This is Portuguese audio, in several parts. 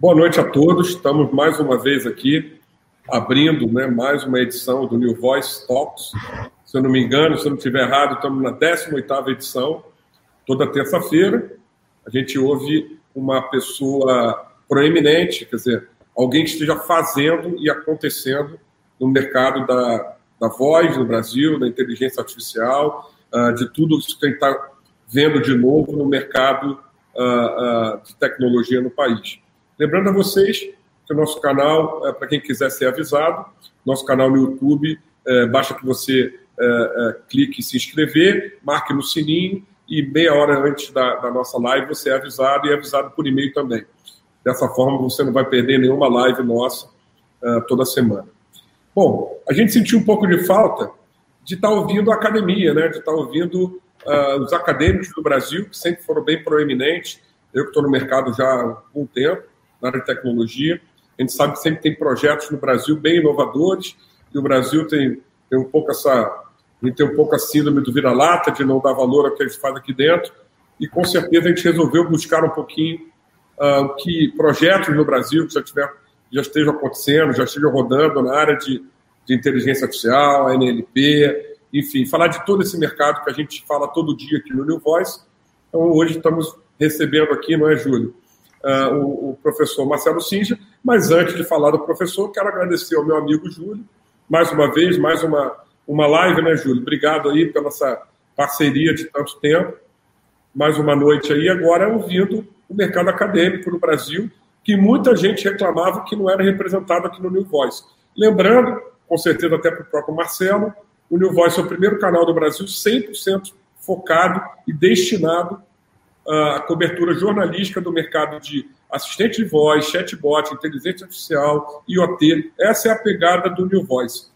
Boa noite a todos. Estamos mais uma vez aqui abrindo né, mais uma edição do New Voice Talks. Se eu não me engano, se eu não estiver errado, estamos na 18ª edição. Toda terça-feira a gente ouve uma pessoa proeminente, quer dizer, alguém que esteja fazendo e acontecendo no mercado da, da voz no Brasil, da inteligência artificial, uh, de tudo isso que a gente está vendo de novo no mercado uh, uh, de tecnologia no país. Lembrando a vocês que o nosso canal, é, para quem quiser ser avisado, nosso canal no YouTube, é, basta que você é, clique em se inscrever, marque no sininho e meia hora antes da, da nossa live você é avisado e é avisado por e-mail também. Dessa forma você não vai perder nenhuma live nossa toda semana. Bom, a gente sentiu um pouco de falta de estar tá ouvindo a academia, né? de estar tá ouvindo uh, os acadêmicos do Brasil, que sempre foram bem proeminentes. Eu que estou no mercado já há algum tempo, na área de tecnologia, a gente sabe que sempre tem projetos no Brasil bem inovadores, e o Brasil tem, tem um pouco essa. A gente tem um pouco a síndrome do vira-lata, de não dar valor ao que eles fazem aqui dentro, e com certeza a gente resolveu buscar um pouquinho uh, que projetos no Brasil que já, tiver, já estejam acontecendo, já estejam rodando na área de, de inteligência artificial, NLP, enfim, falar de todo esse mercado que a gente fala todo dia aqui no New Voice. Então, hoje estamos recebendo aqui, não é, Júlio? Uh, o, o, professor Marcelo Sinja, mas antes de falar do professor, quero agradecer ao meu amigo Júlio, mais uma vez, mais uma, uma live, né, Júlio? Obrigado aí pela essa parceria de tanto tempo. Mais uma noite aí, agora ouvindo o mercado acadêmico no Brasil, que muita gente reclamava que não era representado aqui no New Voice. Lembrando, com certeza até para o próprio Marcelo, o New Voice é o primeiro canal do Brasil 100% focado e destinado à cobertura jornalística do mercado de assistente de voz, chatbot, inteligência artificial, IoT. Essa é a pegada do New Voice.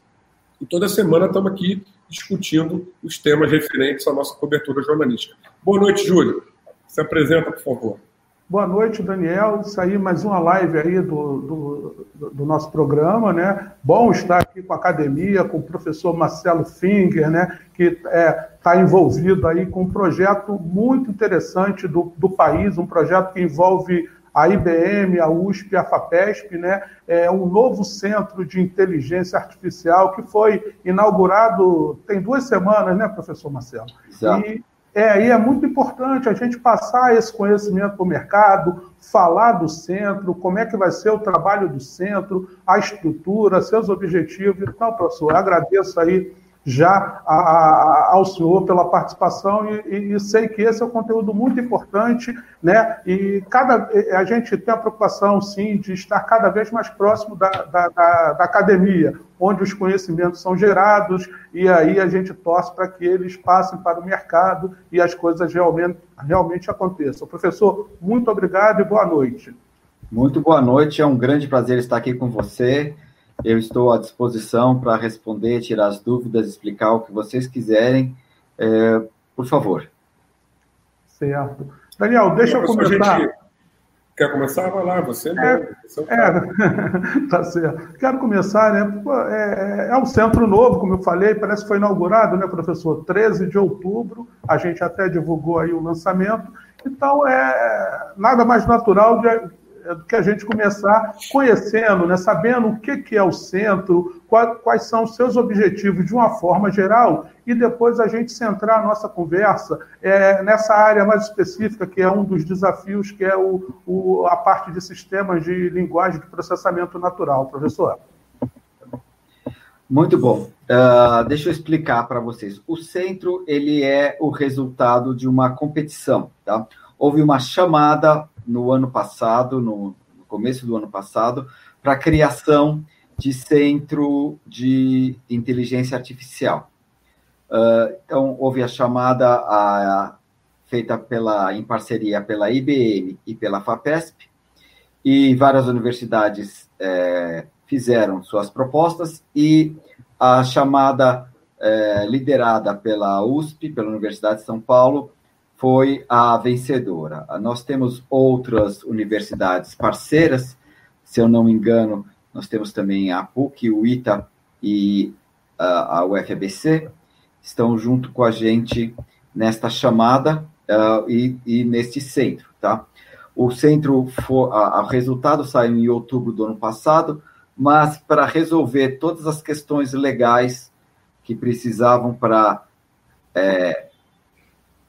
E toda semana estamos aqui discutindo os temas referentes à nossa cobertura jornalística. Boa noite, Júlio. Se apresenta, por favor. Boa noite, Daniel. Isso aí, mais uma live aí do, do, do, nosso programa, né? Bom estar aqui com a academia, com o professor Marcelo Finger, né? Que está é, tá envolvido aí com um projeto muito interessante do, do país, um projeto que envolve a IBM, a USP, a FAPESP, né? É um novo centro de inteligência artificial que foi inaugurado tem duas semanas, né, professor Marcelo? Exato. E é, e é muito importante a gente passar esse conhecimento para o mercado, falar do centro, como é que vai ser o trabalho do centro, a estrutura, seus objetivos. Então, professor, agradeço aí já a, a, ao senhor pela participação e, e, sei que esse é um conteúdo muito importante, né? E cada, a gente tem a preocupação, sim, de estar cada vez mais próximo da, da, da, da academia, onde os conhecimentos são gerados e aí a gente torce para que eles passem para o mercado e as coisas realmente, realmente aconteçam. Professor, muito obrigado e boa noite. Muito boa noite, é um grande prazer estar aqui com você. Eu estou à disposição para responder, tirar as dúvidas, explicar o que vocês quiserem. É, por favor. Certo. Daniel, deixa eu começar. Gente... Quer começar? Vai lá, você é, é, é tá certo. Quero começar, né? É, é um centro novo, como eu falei, parece que foi inaugurado, né, professor? 13 de outubro, a gente até divulgou aí o lançamento. Então, é nada mais natural de é que a gente começar conhecendo, né, sabendo o que, que é o centro, quais, quais são os seus objetivos de uma forma geral, e depois a gente centrar a nossa conversa é, nessa área mais específica, que é um dos desafios, que é o, o, a parte de sistemas de linguagem de processamento natural. Professor. Muito bom. Uh, deixa eu explicar para vocês. O centro ele é o resultado de uma competição. Tá? Houve uma chamada no ano passado, no, começo do ano passado, para a criação de centro de inteligência artificial. Uh, então, houve a chamada a, feita pela, em parceria pela IBM e pela FAPESP, e várias universidades é, fizeram suas propostas, e a chamada é, liderada pela USP, pela Universidade de São Paulo, foi a vencedora. Nós temos outras universidades parceiras, se eu não me engano, nós temos também a PUC, o ITA e a UFABC, estão junto com a gente nesta chamada uh, e, e neste centro, tá? O centro, o resultado saiu em outubro do ano passado, mas para resolver todas as questões legais que precisavam para é,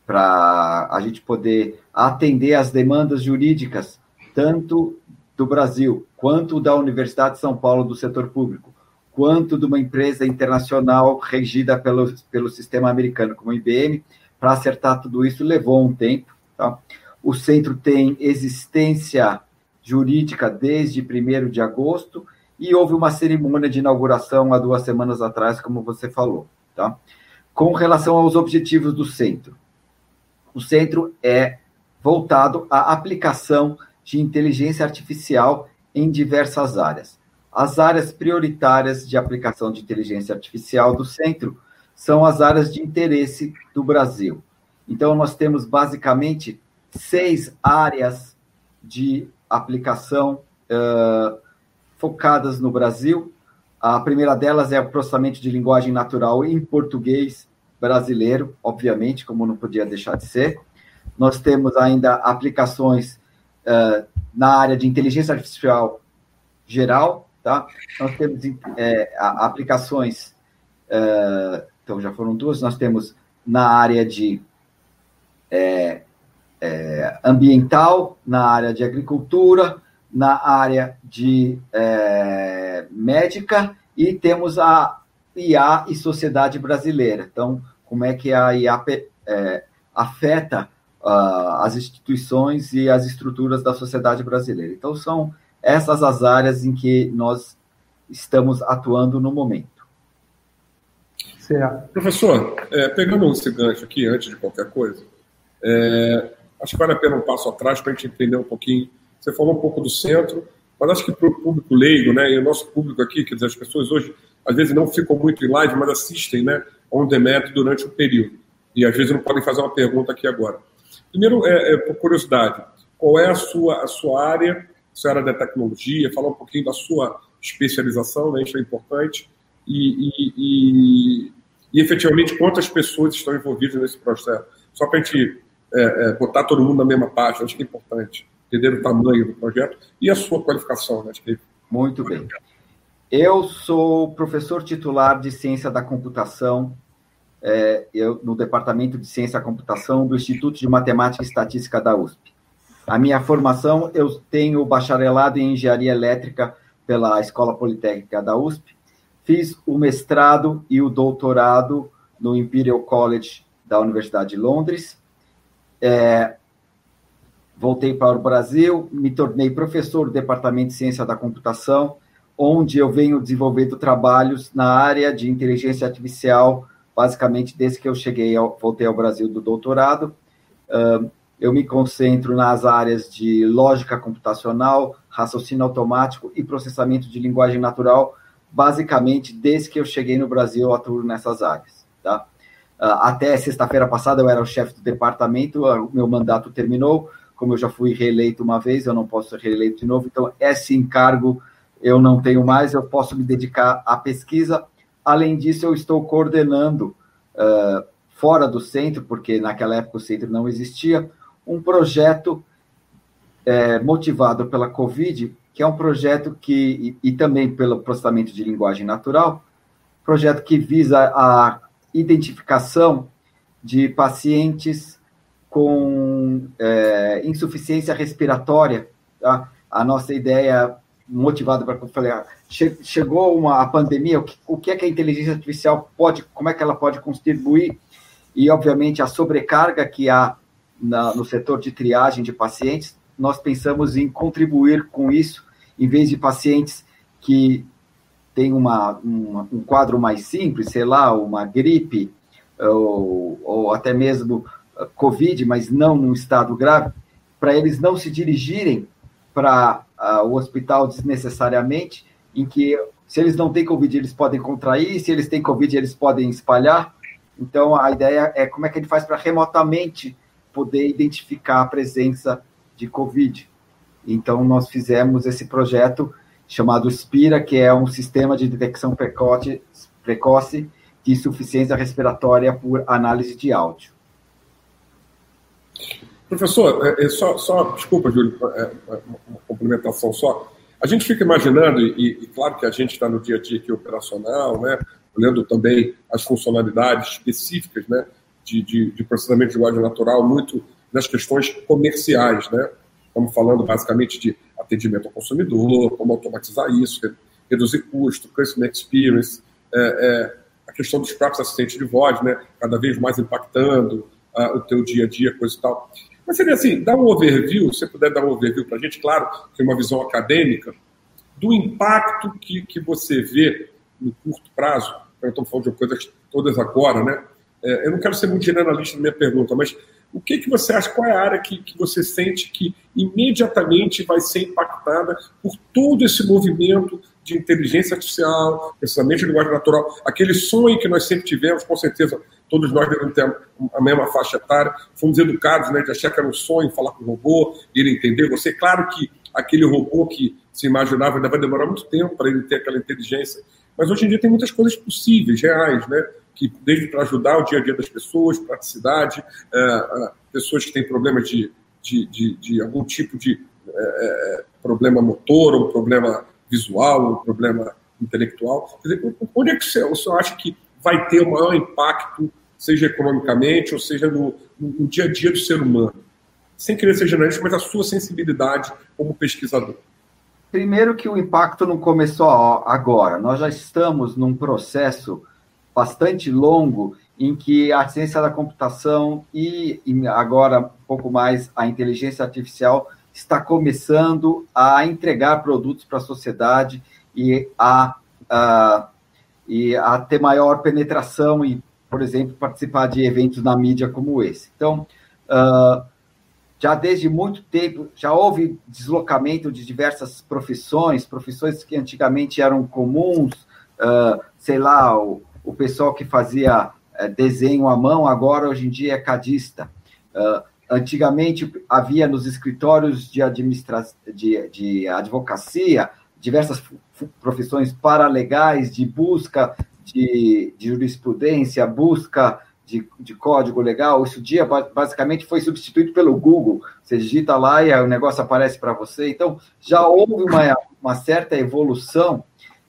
para a gente poder atender as demandas jurídicas, tanto do Brasil, quanto da Universidade de São Paulo do setor público, quanto de uma empresa internacional regida pelo, pelo sistema americano, como a IBM, para acertar tudo isso levou um tempo. Tá? O centro tem existência jurídica desde 1 de agosto e houve uma cerimônia de inauguração há duas semanas atrás, como você falou. Tá? Com relação aos objetivos do centro, o centro é voltado à aplicação de inteligência artificial em diversas áreas. As áreas prioritárias de aplicação de inteligência artificial do centro são as áreas de interesse do Brasil. Então, nós temos basicamente seis áreas de aplicação uh, focadas no Brasil. A primeira delas é o processamento de linguagem natural em português brasileiro, obviamente, como não podia deixar de ser. Nós temos ainda aplicações uh, na área de inteligência artificial geral, tá? Nós temos é, aplicações, uh, então já foram duas, nós temos na área de é, é, ambiental, na área de agricultura, na área de médica e temos a IA e sociedade brasileira. Então, como é que a IA é, afeta uh, as instituições e as estruturas da sociedade brasileira. Então, são essas as áreas em que nós estamos atuando no momento. Certo. Professor, é, pegando esse gancho aqui, antes de qualquer coisa, é, acho que vale a pena um passo atrás para a gente entender um pouquinho. Você falou um pouco do centro, mas acho que para o público leigo, né, e o nosso público aqui, quer dizer, as pessoas hoje às vezes não ficam muito em live, mas assistem né, on demand durante o período. E às vezes não podem fazer uma pergunta aqui agora. Primeiro, é, é, por curiosidade, qual é a sua, a sua área, a sua área da tecnologia, falar um pouquinho da sua especialização, né, isso é importante, e, e, e, e efetivamente quantas pessoas estão envolvidas nesse processo. Só para a gente é, é, botar todo mundo na mesma página, acho que é importante entender o tamanho do projeto e a sua qualificação. Né, que... Muito bem. Eu sou professor titular de Ciência da Computação é, eu, no Departamento de Ciência da Computação do Instituto de Matemática e Estatística da USP. A minha formação, eu tenho bacharelado em Engenharia Elétrica pela Escola Politécnica da USP, fiz o mestrado e o doutorado no Imperial College da Universidade de Londres, é, voltei para o Brasil, me tornei professor do Departamento de Ciência da Computação, onde eu venho desenvolvendo trabalhos na área de inteligência artificial, basicamente desde que eu cheguei, ao, voltei ao Brasil do doutorado. Uh, eu me concentro nas áreas de lógica computacional, raciocínio automático e processamento de linguagem natural, basicamente desde que eu cheguei no Brasil, eu atuo nessas áreas. Tá? Uh, até sexta-feira passada eu era o chefe do departamento, o meu mandato terminou, como eu já fui reeleito uma vez, eu não posso ser reeleito de novo, então esse encargo eu não tenho mais, eu posso me dedicar à pesquisa. Além disso, eu estou coordenando, uh, fora do centro, porque naquela época o centro não existia, um projeto motivado pela Covid, que é um projeto que, e, e, também pelo processamento de linguagem natural, projeto que visa a identificação de pacientes com é, insuficiência respiratória. Tá? A nossa ideia motivado para falei, ah, che, chegou uma a pandemia, o que, o que é que a inteligência artificial pode, como é que ela pode contribuir? E obviamente a sobrecarga que há na, no setor de triagem de pacientes, nós pensamos em contribuir com isso, em vez de pacientes que têm uma, uma um quadro mais simples, sei lá, uma gripe ou, ou até mesmo Covid, mas não num estado grave, para eles não se dirigirem para uh, o hospital desnecessariamente, em que se eles não têm Covid, eles podem contrair, se eles têm Covid, eles podem espalhar. Então, a ideia é como é que ele faz para remotamente poder identificar a presença de Covid. Então, nós fizemos esse projeto chamado SPIRA, que é um sistema de detecção precoce, precoce de insuficiência respiratória por análise de áudio. Professor, é, é, só, só, desculpa, Júlio, é, é uma complementação só. A gente fica imaginando, e, e claro que a gente está no dia a dia aqui operacional, né, olhando também as funcionalidades específicas né, de, de, de processamento de linguagem natural, muito nas questões comerciais. Né? Estamos falando basicamente de atendimento ao consumidor, como automatizar isso, reduzir custo, customer experience, é, a questão dos próprios assistentes de voz, né, cada vez mais impactando uh, o teu dia a dia, coisa e tal. Mas seria assim, dá um overview, se você puder dar um overview para a gente, claro, tem uma visão acadêmica, do impacto que, que você vê no curto prazo, eu estou falando de coisas todas agora, né? É, eu não quero ser muito generalista na minha pergunta, mas o que, que você acha, qual é a área que, que você sente que imediatamente vai ser impactada por todo esse movimento de inteligência artificial, processamento de linguagem natural, aquele sonho que nós sempre tivemos, com certeza todos nós devemos ter a mesma faixa etária, fomos educados né, de achar que era um sonho falar com o robô, ele entender você. Claro que aquele robô que se imaginava ainda vai demorar muito tempo para ele ter aquela inteligência, mas hoje em dia tem muitas coisas possíveis, reais, né? que desde para ajudar o dia a dia das pessoas, praticidade, é, é, pessoas que têm problemas de, de, de, de algum tipo de é problema motor, ou problema visual, ou problema intelectual. Quer dizer, onde é que você, o senhor acha que vai ter o maior impacto, seja economicamente, ou seja no, no dia a dia do ser humano? Sem querer ser generalista, mas a sua sensibilidade como pesquisador. Primeiro que o impacto não começou agora. Nós já estamos num processo bastante longo em que a ciência da computação e, e agora um pouco mais a inteligência artificial está começando a entregar produtos para a sociedade e a, a, e a ter maior penetração e, por exemplo, participar de eventos na mídia como esse. Então, uh, já desde muito tempo, já houve deslocamento de diversas profissões, profissões que antigamente eram comuns, uh, sei lá, o, o pessoal que fazia é, desenho à mão, agora hoje em dia é cadista. Uh, antigamente havia nos escritórios de, administra de, de advocacia diversas profissões paralegais de busca de, de jurisprudência, busca de, de, código legal. Isso dia basicamente foi substituído pelo Google. Você digita lá e o negócio aparece para você. Então já houve uma, uma certa evolução.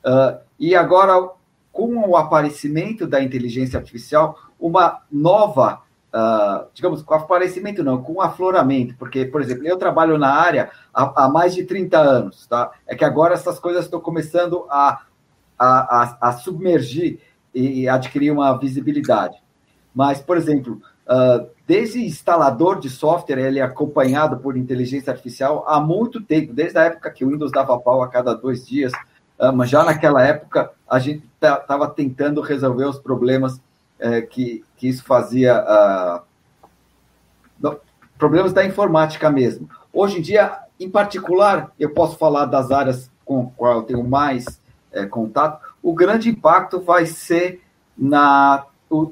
Uh, e agora com o aparecimento da inteligência artificial, uma nova, uh, digamos, com aparecimento não, com afloramento, porque, por exemplo, eu trabalho na área há, há, mais de 30 anos, tá? É que agora essas coisas estão começando a, a, a, a submergir e, adquirir uma visibilidade. Mas, por exemplo, uh, desde instalador de software, ele é acompanhado por inteligência artificial há muito tempo, desde a época que o Windows dava pau a cada dois dias, uh, mas já naquela época a gente estava tentando resolver os problemas é, que, que isso fazia. Uh, problemas da informática mesmo. Hoje em dia, em particular, eu posso falar das áreas com quais eu tenho mais é, contato. O grande impacto vai ser na,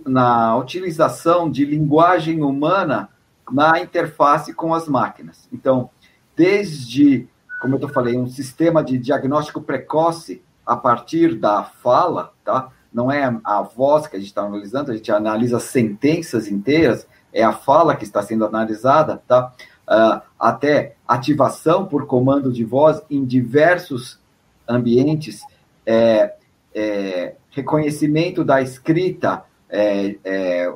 na utilização de linguagem humana na interface com as máquinas. Então, desde, como eu falei, um sistema de diagnóstico precoce a partir da fala, tá? Não é a voz que a gente está analisando, a gente analisa sentenças inteiras, é a fala que está sendo analisada, tá? Uh, até ativação por comando de voz em diversos ambientes, é, é, reconhecimento da escrita, é, é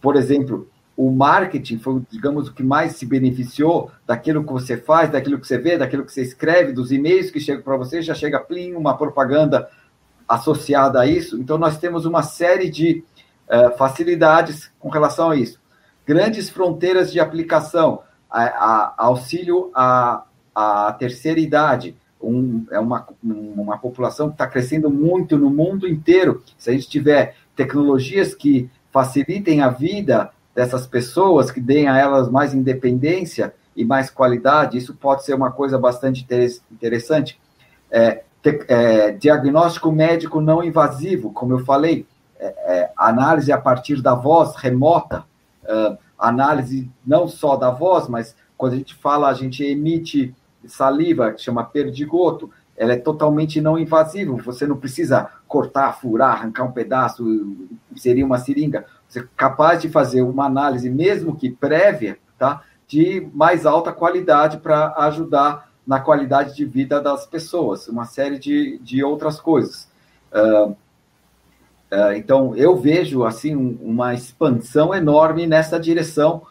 por exemplo, o marketing foi, digamos, o que mais se beneficiou daquilo que você faz, daquilo que você vê, daquilo que você escreve, dos e-mails que chegam para você, já chega plim, uma propaganda associada a isso. Então, nós temos uma série de uh, facilidades com relação a isso. Grandes fronteiras de aplicação, a, a, auxílio à, à terceira idade, um, é uma, uma população que está crescendo muito no mundo inteiro. Se a gente tiver tecnologias que facilitem a vida dessas pessoas, que deem a elas mais independência e mais qualidade, isso pode ser uma coisa bastante interessante. É, te, é, diagnóstico médico não invasivo, como eu falei, é, é análise a partir da voz remota, análise não só da voz, mas quando a gente fala, a gente emite saliva, que chama perdigoto, ela é totalmente não invasiva, você não precisa cortar, furar, arrancar um pedaço, seria uma seringa. Você é capaz de fazer uma análise, mesmo que prévia, tá? de mais alta qualidade para ajudar na qualidade de vida das pessoas, uma série de, de outras coisas. Uh, uh, então, eu vejo assim uma expansão enorme nessa direção,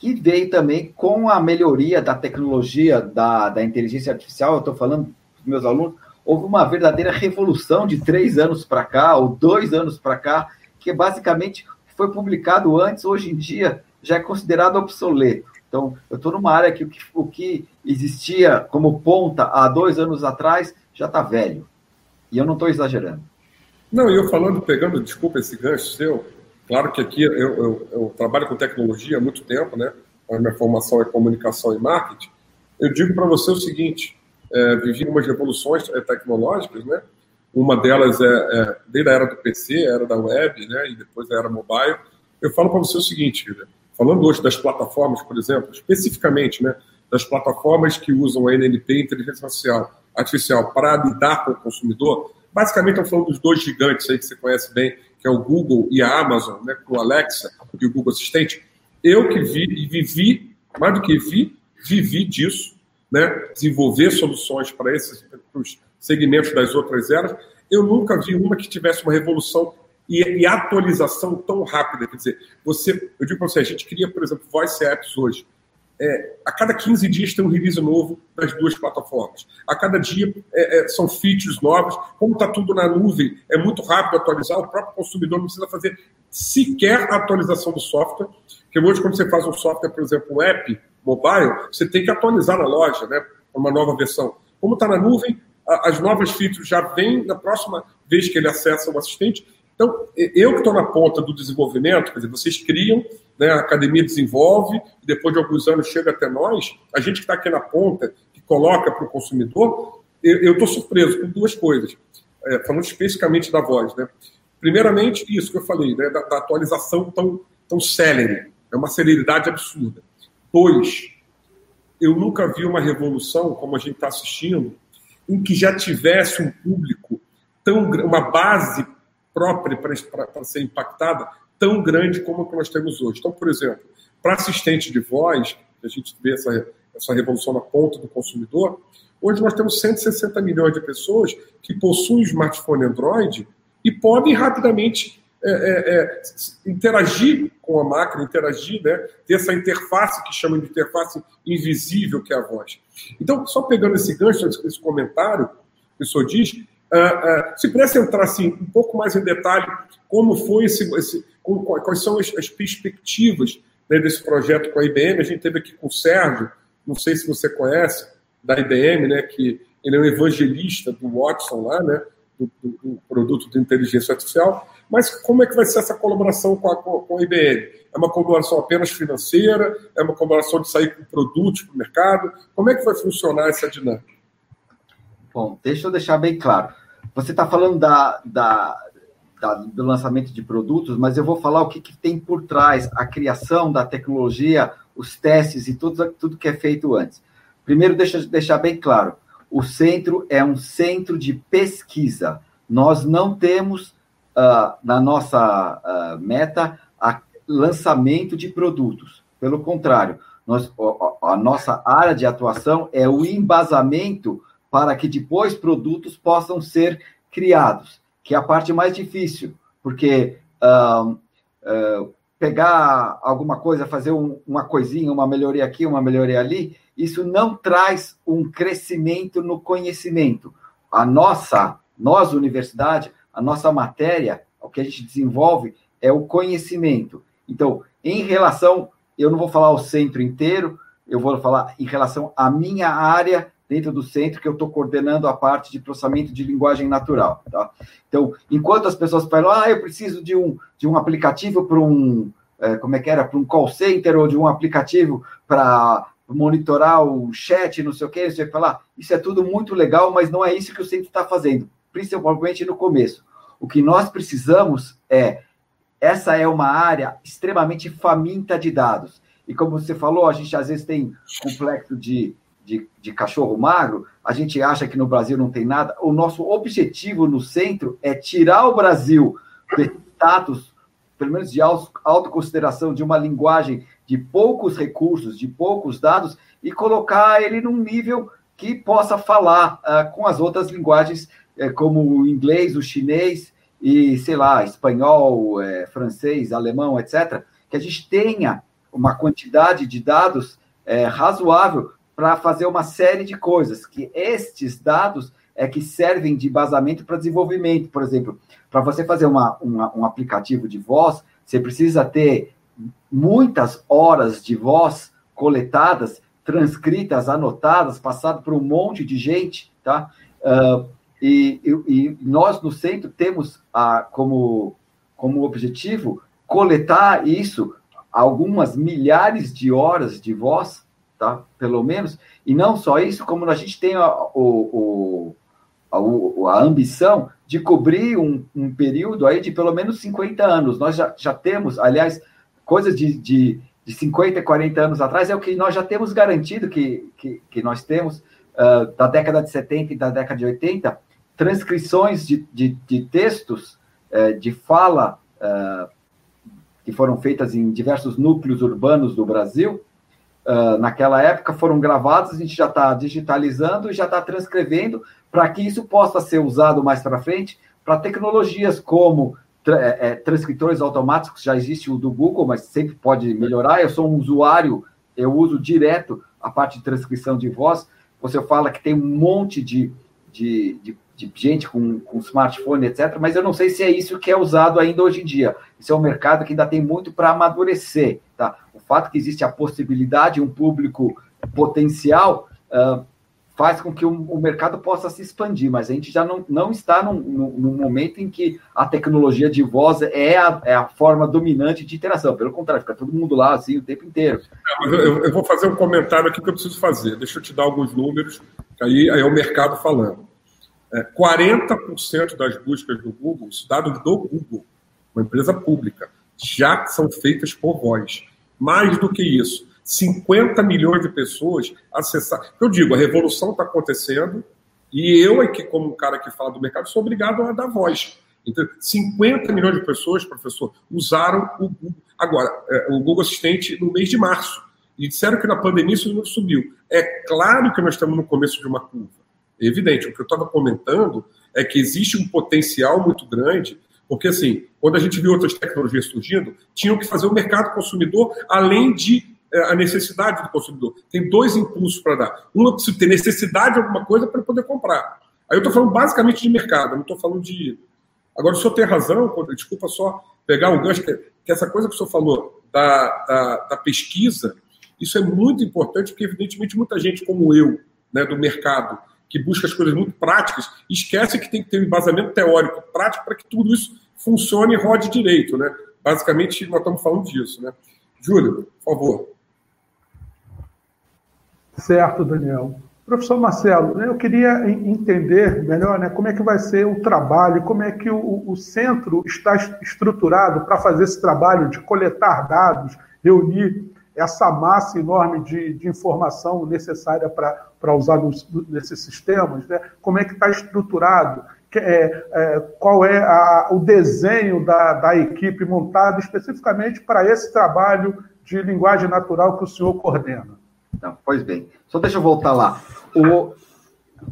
que veio também com a melhoria da tecnologia da, da inteligência artificial. Eu estou falando dos meus alunos, houve uma verdadeira revolução de três anos para cá, ou dois anos para cá, que basicamente foi publicado antes, hoje em dia já é considerado obsoleto. Então, eu estou numa área que o, que o que existia como ponta há dois anos atrás já está velho. E eu não estou exagerando. Não, e eu falando, pegando, desculpa esse gancho seu, claro que aqui eu, eu, eu trabalho com tecnologia há muito tempo, né? A minha formação é comunicação e marketing. Eu digo para você o seguinte: é, vivi umas revoluções é, tecnológicas, né? Uma delas é, é, desde a era do PC, era da web, né? E depois a era mobile. Eu falo para você o seguinte, falando hoje das plataformas, por exemplo, especificamente, né? Das plataformas que usam a NLP, inteligência artificial, artificial para lidar com o consumidor, basicamente eu falando dos dois gigantes aí que você conhece bem, que é o Google e a Amazon, né? Com o Alexa e o Google Assistente. Eu que vi e vivi, mais do que vi, vivi disso né, desenvolver soluções para esses segmentos das outras eras, eu nunca vi uma que tivesse uma revolução e, e atualização tão rápida. Quer dizer, você, eu digo para você, a gente cria, por exemplo, voice apps hoje. É, a cada 15 dias tem um release novo das duas plataformas. A cada dia é, é, são features novos. Como está tudo na nuvem, é muito rápido atualizar. O próprio consumidor não precisa fazer sequer a atualização do software. Porque hoje, quando você faz um software, por exemplo, um app, mobile, você tem que atualizar na loja, né? Uma nova versão. Como está na nuvem, as novas features já vêm na próxima vez que ele acessa o assistente. Então, eu que estou na ponta do desenvolvimento, quer dizer, vocês criam, né, a academia desenvolve, depois de alguns anos chega até nós, a gente que está aqui na ponta, que coloca para o consumidor, eu estou surpreso com duas coisas, é, falando especificamente da voz. Né? Primeiramente, isso que eu falei, né, da, da atualização tão, tão célere, é uma celeridade absurda. Dois, eu nunca vi uma revolução, como a gente está assistindo, em que já tivesse um público tão uma base própria para ser impactada tão grande como a que nós temos hoje. Então, por exemplo, para assistente de voz, a gente vê essa, essa revolução na ponta do consumidor, hoje nós temos 160 milhões de pessoas que possuem smartphone Android e podem rapidamente é, é, é, interagir com a máquina, interagir, né? ter essa interface que chamam de interface invisível, que é a voz. Então, só pegando esse gancho, esse comentário, que o senhor diz, uh, uh, se pudesse entrar assim, um pouco mais em detalhe como foi esse, esse quais são as, as perspectivas né, desse projeto com a IBM. A gente teve aqui com o Sérgio, não sei se você conhece, da IBM, né, que ele é um evangelista do Watson lá, né, do, do, do produto de inteligência artificial. Mas como é que vai ser essa colaboração com a, com a IBM? É uma colaboração apenas financeira? É uma colaboração de sair com produtos para o mercado? Como é que vai funcionar essa dinâmica? Bom, deixa eu deixar bem claro. Você está falando da, da, da, do lançamento de produtos, mas eu vou falar o que, que, tem por trás a criação da tecnologia, os testes e tudo, tudo que é feito antes. Primeiro, deixa eu deixar bem claro: o centro é um centro de pesquisa. Nós não temos uh, na nossa uh, meta a lançamento de produtos. Pelo contrário, nós, a, a nossa área de atuação é o embasamento para que depois produtos possam ser criados, que é a parte mais difícil, porque uh, uh, pegar alguma coisa, fazer um, uma coisinha, uma melhoria aqui, uma melhoria ali, isso não traz um crescimento no conhecimento. A nossa, nós, universidade, a nossa matéria, o que a gente desenvolve é o conhecimento. Então, em relação, eu não vou falar o centro inteiro, eu vou falar em relação à minha área dentro do centro, que eu estou coordenando a parte de processamento de linguagem natural. Tá? Então, enquanto as pessoas falam, ah, eu preciso de um, de um aplicativo para um, é, como é que era, para um call center, ou de um aplicativo para monitorar o chat, não sei o que, o que falar, isso é tudo muito legal, mas não é isso que o centro está fazendo principalmente no começo. O que nós precisamos é essa é uma área extremamente faminta de dados. E como você falou, a gente às vezes tem complexo de, de, de, cachorro magro, a gente acha que no Brasil não tem nada. O nosso objetivo no centro é tirar o Brasil do status, pelo menos de autoconsideração, de uma linguagem de poucos recursos, de poucos dados, e colocar ele num nível que possa falar uh, com as outras linguagens, uh, como o inglês, o chinês e, sei lá, espanhol, uh, francês, alemão, etc., que a gente tenha uma quantidade de dados eh, razoável para fazer uma série de coisas, que estes dados é que servem de basamento para desenvolvimento. Por exemplo, para você fazer uma, uma, um aplicativo de voz, você precisa ter muitas horas de voz coletadas, transcritas, anotadas, passado por um monte de gente, tá? Uh, e, e, e, nós no centro temos a, como, como objetivo coletar isso, algumas milhares de horas de voz, tá? Pelo menos, e não só isso, como a gente tem a, o, a, a ambição de cobrir um, um, período aí de pelo menos 50 anos. Nós já, já temos, aliás, coisas de, de, de 50, 40 anos atrás, é o que nós já temos garantido que, que, que nós temos uh, da década de 70 e da década de 80, transcrições de, de, de textos uh, de fala uh, que foram feitas em diversos núcleos urbanos do Brasil. Naquela época foram gravados, a gente já está digitalizando e já está transcrevendo para que isso possa ser usado mais para frente para tecnologias como é, é, transcritores automáticos, já existe o do Google, mas sempre pode melhorar. Eu sou um usuário, eu uso direto a parte de transcrição de voz. Você fala que tem um monte de, de, de, de gente com, com smartphone, etc., mas eu não sei se é isso que é usado ainda hoje em dia. Isso é um mercado que ainda tem muito para amadurecer. Tá? O fato que existe a possibilidade, um público potencial, uh, faz com que o, o, mercado possa se expandir, mas a gente já não, não está num, num, momento em que a tecnologia de voz é a, é a, forma dominante de interação. Pelo contrário, fica todo mundo lá assim o tempo inteiro. É, eu, eu, vou fazer um comentário aqui que eu preciso fazer. Deixa eu te dar alguns números, aí, aí é o mercado falando. É, 40% das buscas do Google, dados do Google, uma empresa pública, já são feitas por voz. Mais do que isso, 50 milhões de pessoas acessar. Eu digo, a revolução está acontecendo e eu aqui, como um cara que fala do mercado, sou obrigado a dar voz. Então, 50 milhões de pessoas, professor, usaram o Google. Agora, é, o Google Assistente no mês de março. E disseram que na pandemia isso não subiu. É claro que nós estamos no começo de uma curva. É evidente. O que eu estava comentando é que existe um potencial muito grande, porque assim, quando a gente viu outras tecnologias surgindo, tinham que fazer o mercado consumidor, além de é, a necessidade do consumidor. Tem dois impulsos para dar. Um, eu preciso ter necessidade de alguma coisa para poder comprar. Aí eu estou falando basicamente de mercado, não estou falando de. Agora, o senhor tem razão, desculpa só pegar um gancho, que, que essa coisa que o senhor falou da, da, da, pesquisa, isso é muito importante, porque, evidentemente, muita gente como eu, né, do mercado, que busca as coisas muito práticas, esquece que tem que ter um embasamento teórico prático para que tudo isso funcione e rode direito. Né? Basicamente, nós estamos falando disso. Né? Júlio, por favor. Certo, Daniel. Professor Marcelo, eu queria entender melhor né, como é que vai ser o trabalho, como é que o, o centro está estruturado para fazer esse trabalho de coletar dados, reunir essa massa enorme de, de informação necessária para usar nos, nesses sistemas, né? como é que está estruturado, que, é, é, qual é a, o desenho da, da equipe montada especificamente para esse trabalho de linguagem natural que o senhor coordena. Não, pois bem. Só deixa eu voltar lá. O,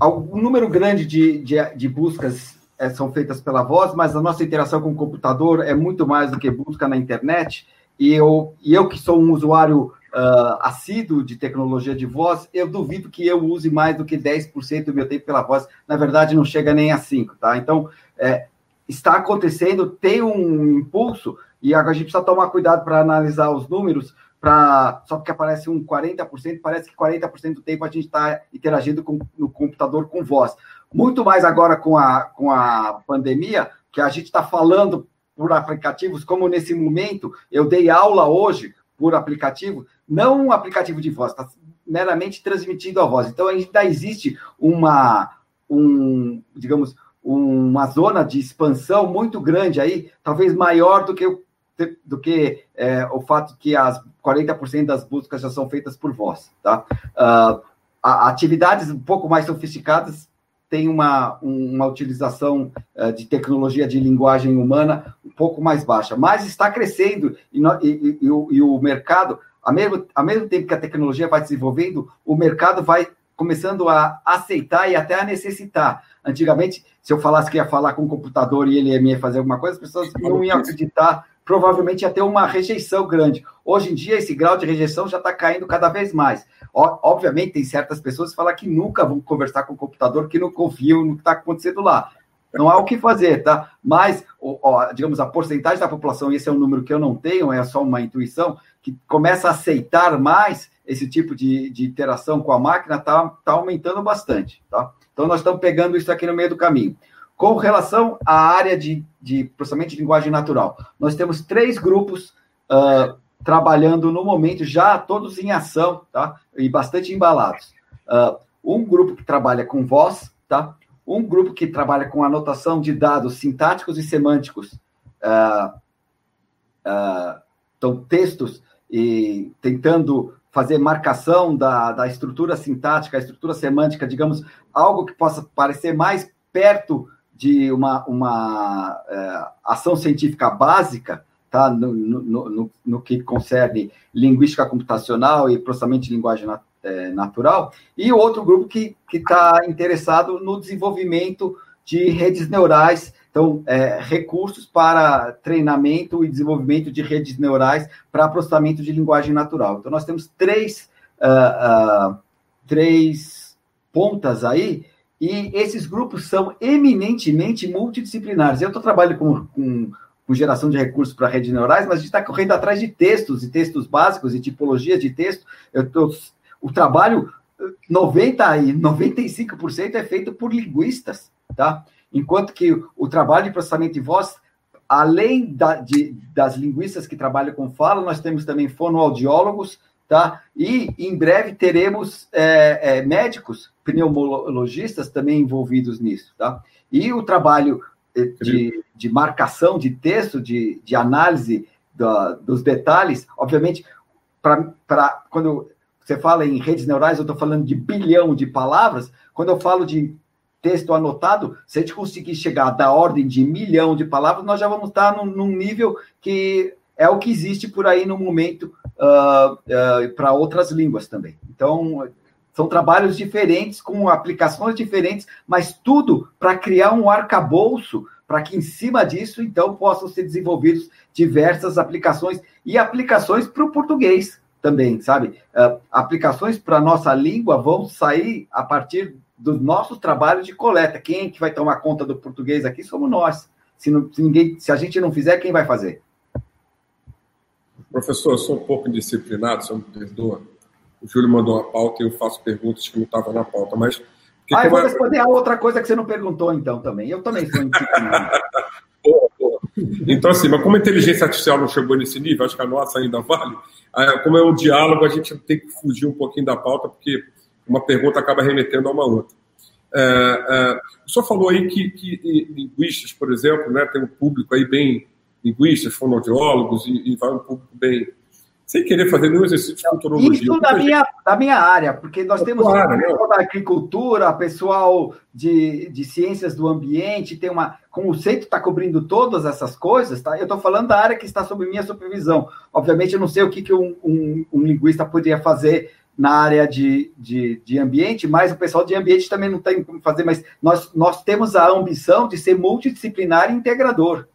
o número grande de, de, de buscas é, são feitas pela voz, mas a nossa interação com o computador é muito mais do que busca na internet. E eu, e eu que sou um usuário uh, assíduo de tecnologia de voz, eu duvido que eu use mais do que 10% do meu tempo pela voz. Na verdade, não chega nem a 5%, tá? Então, é, está acontecendo, tem um impulso, e a gente precisa tomar cuidado para analisar os números, para só porque aparece um 40%, parece que 40% do tempo a gente está interagindo com, no computador com voz. Muito mais agora com a, com a pandemia, que a gente está falando por aplicativos, como nesse momento eu dei aula hoje por aplicativo, não um aplicativo de voz, está meramente transmitindo a voz. Então ainda existe uma, um, digamos, uma zona de expansão muito grande aí, talvez maior do que do que é, o fato que as 40% das buscas já são feitas por voz, tá? Uh, atividades um pouco mais sofisticadas têm uma, uma utilização uh, de tecnologia de linguagem humana um pouco mais baixa, mas está crescendo e, e, e, o, e o, mercado, ao mesmo, ao mesmo tempo que a tecnologia vai desenvolvendo, o mercado vai começando a aceitar e até a necessitar. Antigamente, se eu falasse que ia falar com o computador e ele ia fazer alguma coisa, as pessoas não iam acreditar, provavelmente ia ter uma rejeição grande. Hoje em dia, esse grau de rejeição já está caindo cada vez mais. Obviamente, tem certas pessoas que falam que nunca vão conversar com o computador, que não confiam no que está acontecendo lá. Não há o que fazer, tá? Mas, ó, digamos, a porcentagem da população, esse é um número que eu não tenho, é só uma intuição, que começa a aceitar mais esse tipo de, de interação com a máquina está tá aumentando bastante. Tá? Então, nós estamos pegando isso aqui no meio do caminho. Com relação à área de, de processamento de linguagem natural, nós temos três grupos uh, trabalhando no momento, já todos em ação, tá? E bastante embalados. Uh, um grupo que trabalha com voz, tá? Um grupo que trabalha com anotação de dados sintáticos e semânticos. Uh, então, textos e tentando fazer marcação da, da estrutura sintática, a estrutura semântica, digamos, algo que possa parecer mais perto de uma, uma é, ação científica básica, tá? No, no, no, no, que concerne linguística computacional e processamento de linguagem é, natural, e outro grupo que está interessado no desenvolvimento de redes neurais então, é, recursos para treinamento e desenvolvimento de redes neurais para processamento de linguagem natural. Então, nós temos três, uh, uh, três pontas aí, e esses grupos são eminentemente multidisciplinares. Eu estou trabalhando com, com, com, geração de recursos para redes neurais, mas a gente está correndo atrás de textos e textos básicos e tipologias de texto. Eu tô, o trabalho 90 e 95% é feito por linguistas, tá? Enquanto que o trabalho de processamento de voz, além da, de, das linguistas que trabalham com fala, nós temos também fonoaudiólogos, tá? E em breve teremos é, é, médicos, pneumologistas também envolvidos nisso, tá? E o trabalho de, de marcação de texto, de, de análise da, dos detalhes, obviamente, para quando você fala em redes neurais, eu estou falando de bilhão de palavras. Quando eu falo de texto anotado, se a gente conseguir chegar da ordem de milhão de palavras, nós já vamos estar num, num nível que é o que existe por aí no momento uh, uh, para outras línguas também. Então, são trabalhos diferentes, com aplicações diferentes, mas tudo para criar um arcabouço para que em cima disso, então, possam ser desenvolvidos diversas aplicações e aplicações para o português também, sabe? Uh, aplicações para a nossa língua vão sair a partir dos nossos trabalhos de coleta. Quem que vai tomar conta do português aqui somos nós. Se, não, se, ninguém, se a gente não fizer, quem vai fazer? Professor, eu sou um pouco indisciplinado, você me perdoa. O Júlio mandou uma pauta e eu faço perguntas que não estavam na pauta, mas... Ah, eu vou responder a outra coisa que você não perguntou, então, também. Eu também sou indisciplinado. boa, boa. Então, assim, mas como a inteligência artificial não chegou nesse nível, acho que a nossa ainda vale, como é um diálogo, a gente tem que fugir um pouquinho da pauta, porque uma pergunta acaba remetendo a uma outra. É, é, o senhor falou aí que, que, linguistas, por exemplo, né, tem um público aí bem linguistas, fonoaudiólogos e, e vai um público bem sem querer fazer nenhum exercício de futurologia. Isso da minha, da minha área, porque nós temos claro, né? pessoal né? da agricultura, pessoal de, de ciências do ambiente, tem uma. Como o centro está cobrindo todas essas coisas, tá? Eu estou falando da área que está sob minha supervisão. Obviamente, eu não sei o que, que um, um, um linguista poderia fazer na área de, de, de, ambiente, mas o pessoal de ambiente também não tem como fazer, mas nós, nós temos a ambição de ser multidisciplinar e integrador.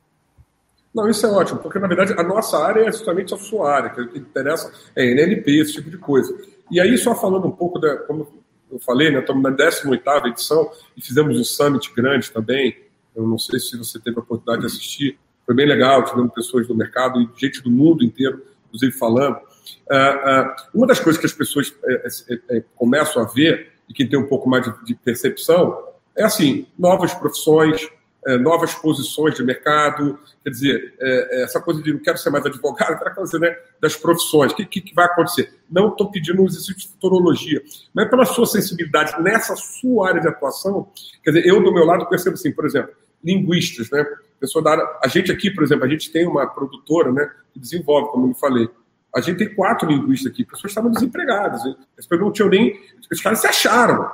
Não, isso é ótimo, porque na verdade a nossa área é justamente a sua área, que é interessa é NLP, esse tipo de coisa. E aí, só falando um pouco, da, como eu falei, né, estamos na 18 edição e fizemos um summit grande também. Eu não sei se você teve a oportunidade de assistir, foi bem legal, tivemos pessoas do mercado e gente do mundo inteiro, inclusive, falando. Uh, uh, uma das coisas que as pessoas é, é, é, começam a ver, e quem tem um pouco mais de, de percepção, é assim, novas profissões, é, novas posições de mercado, quer dizer, é, essa coisa de não quero ser mais advogado, quero fazer né, das profissões, o que, que, que, vai acontecer? Não estou pedindo um exercício de futurologia, mas pela sua sensibilidade nessa sua área de atuação, quer dizer, eu do meu lado percebo assim, por exemplo, linguistas, né? Pessoa da área, a gente aqui, por exemplo, a gente tem uma produtora, né, que desenvolve, como eu falei, a gente tem quatro linguistas aqui, pessoas estavam desempregadas. As pessoas não tinham nem. Os caras se acharam.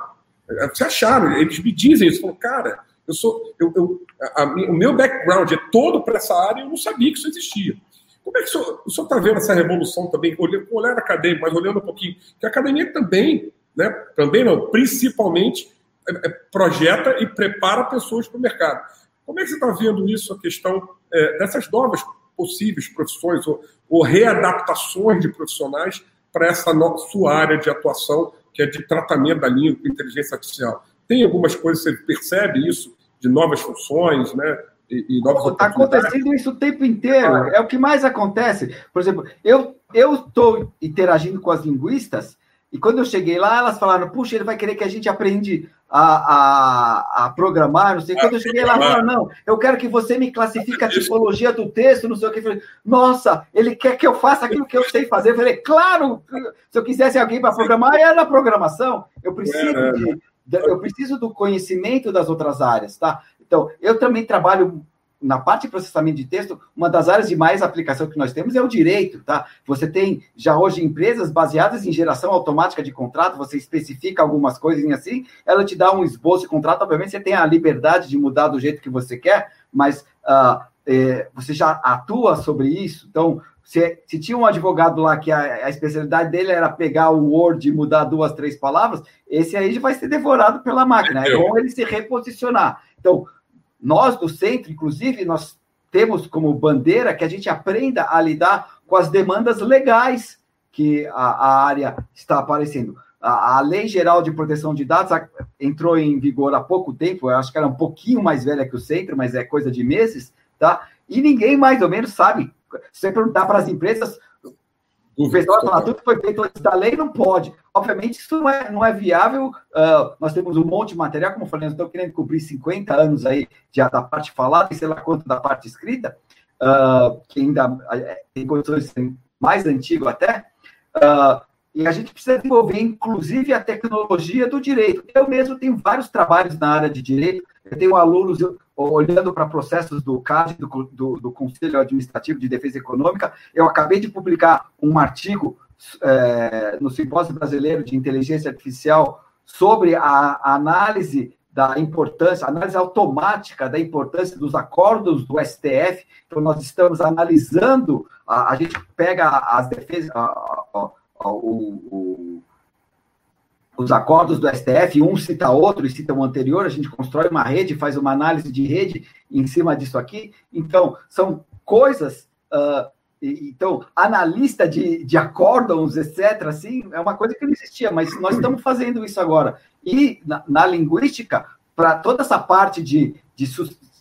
Se acharam. Eles me dizem isso. Falam, cara, eu sou. Eu, eu a, a, o meu background é todo para essa área e eu não sabia que isso existia. Como é que o senhor está vendo essa revolução também, olhando, com olhar acadêmico, mas olhando um pouquinho, que a academia também, né, também não, principalmente é, é, projeta e prepara pessoas para o mercado. Como é que você está vendo isso, a questão é, dessas novas possíveis profissões ou, ou readaptações de profissionais para essa sua área de atuação, que é de tratamento da língua com inteligência artificial? Tem algumas coisas, você percebe isso, de novas funções, né? Está acontecendo isso o tempo inteiro. Ah. É o que mais acontece. Por exemplo, eu estou interagindo com as linguistas e quando eu cheguei lá, elas falaram: puxa, ele vai querer que a gente aprende a, a, a programar, não sei. Quando eu cheguei lá, falaram: não, eu quero que você me classifique a tipologia do texto, não sei o que. Eu falei, Nossa, ele quer que eu faça aquilo que eu sei fazer. Eu falei: claro, se eu quisesse alguém para programar, era na programação. Eu preciso é, de, eu preciso do conhecimento das outras áreas, tá? Então, eu também trabalho na parte de processamento de texto, uma das áreas de mais aplicação que nós temos é o direito, tá? Você tem já hoje empresas baseadas em geração automática de contrato, você especifica algumas coisas assim, ela te dá um esboço de contrato, obviamente você tem a liberdade de mudar do jeito que você quer, mas uh, você já atua sobre isso, então se, se, tinha um advogado lá que a, a, especialidade dele era pegar o Word e mudar duas, três palavras, esse aí já vai ser devorado pela máquina. É bom ele se reposicionar. Então, nós do centro, inclusive, nós temos como bandeira que a gente aprenda a lidar com as demandas legais que a, a área está aparecendo. A, a, Lei Geral de Proteção de Dados entrou em vigor há pouco tempo, eu acho que era um pouquinho mais velha que o centro, mas é coisa de meses, tá? E ninguém mais ou menos sabe. Se você perguntar para as empresas, o pessoal tudo foi feito antes da lei, não pode. Obviamente, isso não é, não é viável. Uh, nós temos um monte de material, como eu falei, nós estamos querendo cobrir 50 anos aí já da parte falada e sei lá quanto da parte escrita, uh, que ainda é, tem condições mais antigo até. Uh, e a gente precisa desenvolver, inclusive, a tecnologia do direito. Eu mesmo tenho vários trabalhos na área de direito. Eu tenho alunos olhando para processos do CAD, do, do, do, Conselho Administrativo de Defesa Econômica. Eu acabei de publicar um artigo é, no Simpósio Brasileiro de Inteligência Artificial sobre a, a análise da importância, análise automática da importância dos acordos do STF. Então, nós estamos analisando, a, a gente pega as defesas, a, a, o, o, os acordos do STF, um cita outro e cita o anterior, a gente constrói uma rede, faz uma análise de rede em cima disso aqui. Então, são coisas. Uh, então, analista de, de acórdons, etc., assim, é uma coisa que não existia, mas nós estamos fazendo isso agora. E na, na linguística, para toda essa parte de, de,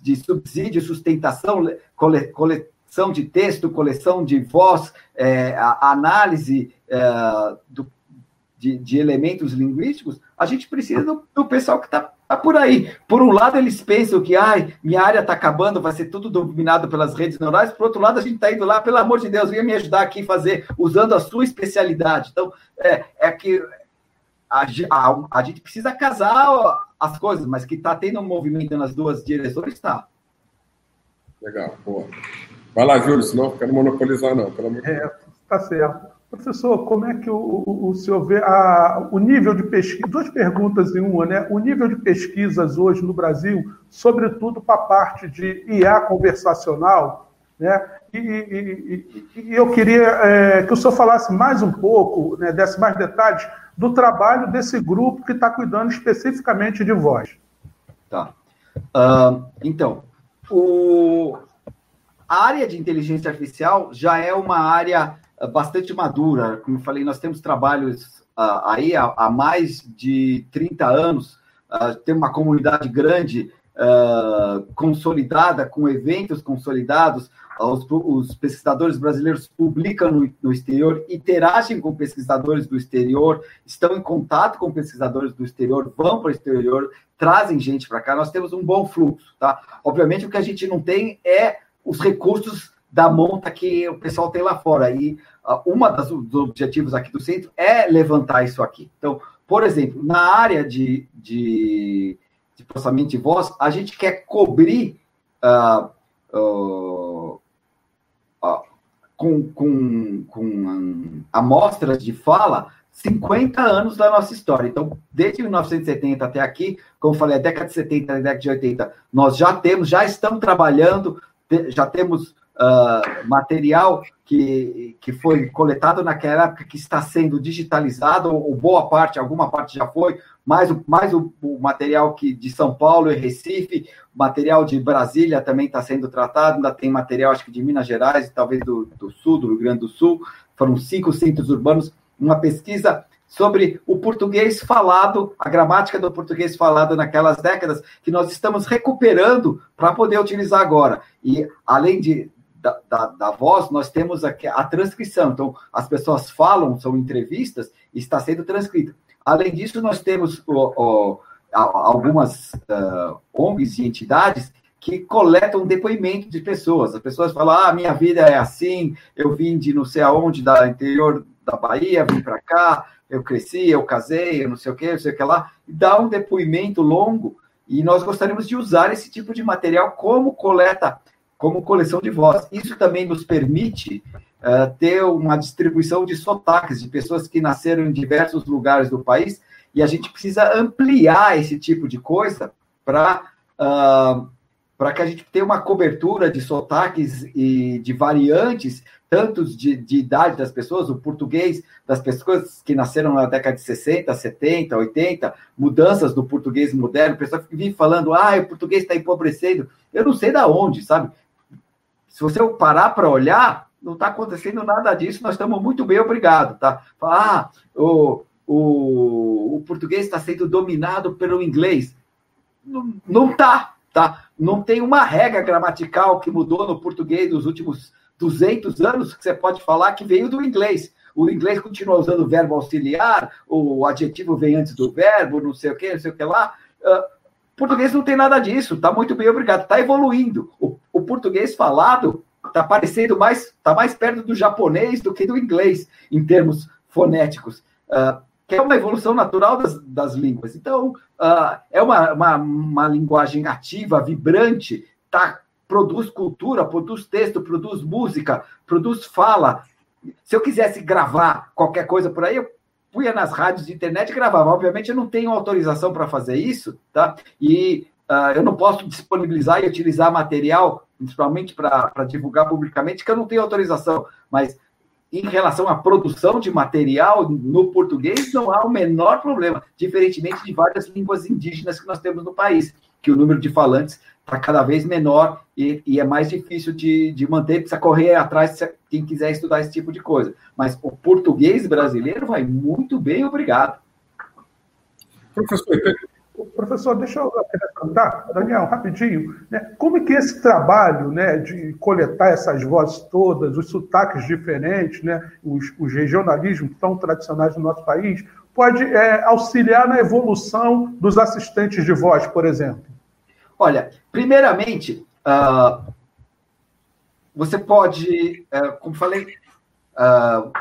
de subsídio, sustentação, cole, coleção de texto, coleção de voz, é, a, análise é, do, de, de, elementos linguísticos, a gente precisa do, do pessoal que está tá por aí. Por um lado, eles pensam que ai, minha área está acabando, vai ser tudo dominado pelas redes neurais. Por outro lado, a gente está indo lá, pelo amor de Deus, venha me ajudar aqui a fazer, usando a sua especialidade. Então, é, é que a, a, a gente precisa casar as coisas, mas que está tendo um movimento nas duas direções, está. Legal, boa. Vai lá, Júlio, senão não quero monopolizar, não. Pelo amor de é, tá certo. Professor, como é que o, o, senhor vê a, o nível de pesquisa? Duas perguntas em uma, né? O nível de pesquisas hoje no Brasil, sobretudo para a parte de IA conversacional, né? E, e, e, e eu queria é, que o senhor falasse mais um pouco, né, desse mais detalhes do trabalho desse grupo que está cuidando especificamente de voz. Tá. Uh, então, o, a área de inteligência artificial já é uma área bastante madura. Como eu falei, nós temos trabalhos uh, aí há, há, mais de 30 anos, uh, tem uma comunidade grande, uh, consolidada, com eventos consolidados. Os, os, pesquisadores brasileiros publicam no, no, exterior, interagem com pesquisadores do exterior, estão em contato com pesquisadores do exterior, vão para o exterior, trazem gente para cá. Nós temos um bom fluxo, tá? Obviamente, o que a gente não tem é os recursos da monta que o pessoal tem lá fora. E uma das dos objetivos aqui do centro é levantar isso aqui. Então, por exemplo, na área de, de, de processamento de voz, a gente quer cobrir uh, uh, com, com, com amostras de fala 50 anos da nossa história. Então, desde 1970 até aqui, como falei, a década de 70 a década de 80, nós já temos, já estamos trabalhando, já temos uh, material que, que foi coletado naquela época que está sendo digitalizado, ou boa parte, alguma parte já foi, mais, mais o, o material que de São Paulo e Recife, material de Brasília também está sendo tratado, ainda tem material, acho que de Minas Gerais talvez do, do Sul, do Rio Grande do Sul, foram cinco centros urbanos, uma pesquisa sobre o português falado, a gramática do português falado naquelas décadas, que nós estamos recuperando para poder utilizar agora. E além de, da, da, da, voz, nós temos aqui a transcrição. Então, as pessoas falam, são entrevistas, e está sendo transcrita. Além disso, nós temos o, o, algumas uh, ONGs e entidades que coletam depoimento de pessoas. As pessoas falam: ah, minha vida é assim, eu vim de não sei aonde, da interior da Bahia, vim para cá, eu cresci, eu casei, eu não sei o que, não sei o que lá. Dá um depoimento longo, e nós gostaríamos de usar esse tipo de material como coleta como coleção de voz. Isso também nos permite uh, ter uma distribuição de sotaques de pessoas que nasceram em diversos lugares do país, e a gente precisa ampliar esse tipo de coisa para uh, para que a gente tenha uma cobertura de sotaques e de variantes, tanto de, de, idade das pessoas, o português das pessoas que nasceram na década de 60, 70, 80, mudanças do português moderno, pessoas que vivem falando, ah, o português está empobrecendo. Eu não sei da onde, sabe? Se você parar para olhar, não está acontecendo nada disso, nós estamos muito bem, obrigado, tá? Ah, o, o, o português está sendo dominado pelo inglês. Não, não tá, tá? Não tem uma regra gramatical que mudou no português nos últimos 200 anos que você pode falar que veio do inglês. O inglês continua usando o verbo auxiliar, o adjetivo vem antes do verbo, não sei o que, não sei o que lá. Uh, português não tem nada disso, tá muito bem, obrigado. Está evoluindo. O, o, português falado está parecendo mais, está mais perto do japonês do que do inglês, em termos fonéticos, uh, que é uma evolução natural das, das línguas. Então, uh, é uma, uma, uma, linguagem ativa, vibrante, tá, produz cultura, produz texto, produz música, produz fala. Se eu quisesse gravar qualquer coisa por aí, eu punha nas rádios de internet e gravava. Obviamente, eu não tenho autorização para fazer isso, tá? E uh, eu não posso disponibilizar e utilizar material, principalmente para divulgar publicamente, que eu não tenho autorização. Mas em relação à produção de material no português, não há o menor problema, diferentemente de várias línguas indígenas que nós temos no país, que o número de falantes está cada vez menor e, e, é mais difícil de, de manter, precisa correr atrás quem quiser estudar esse tipo de coisa. Mas o português brasileiro vai muito bem, obrigado. Professor, professor deixa eu acrescentar, Daniel, rapidinho. Né? Como é que esse trabalho né, de coletar essas vozes todas, os sotaques diferentes, né, os, os regionalismos tão tradicionais do nosso país, pode é, auxiliar na evolução dos assistentes de voz, por exemplo? Olha, primeiramente, uh, você pode, uh, como falei, uh,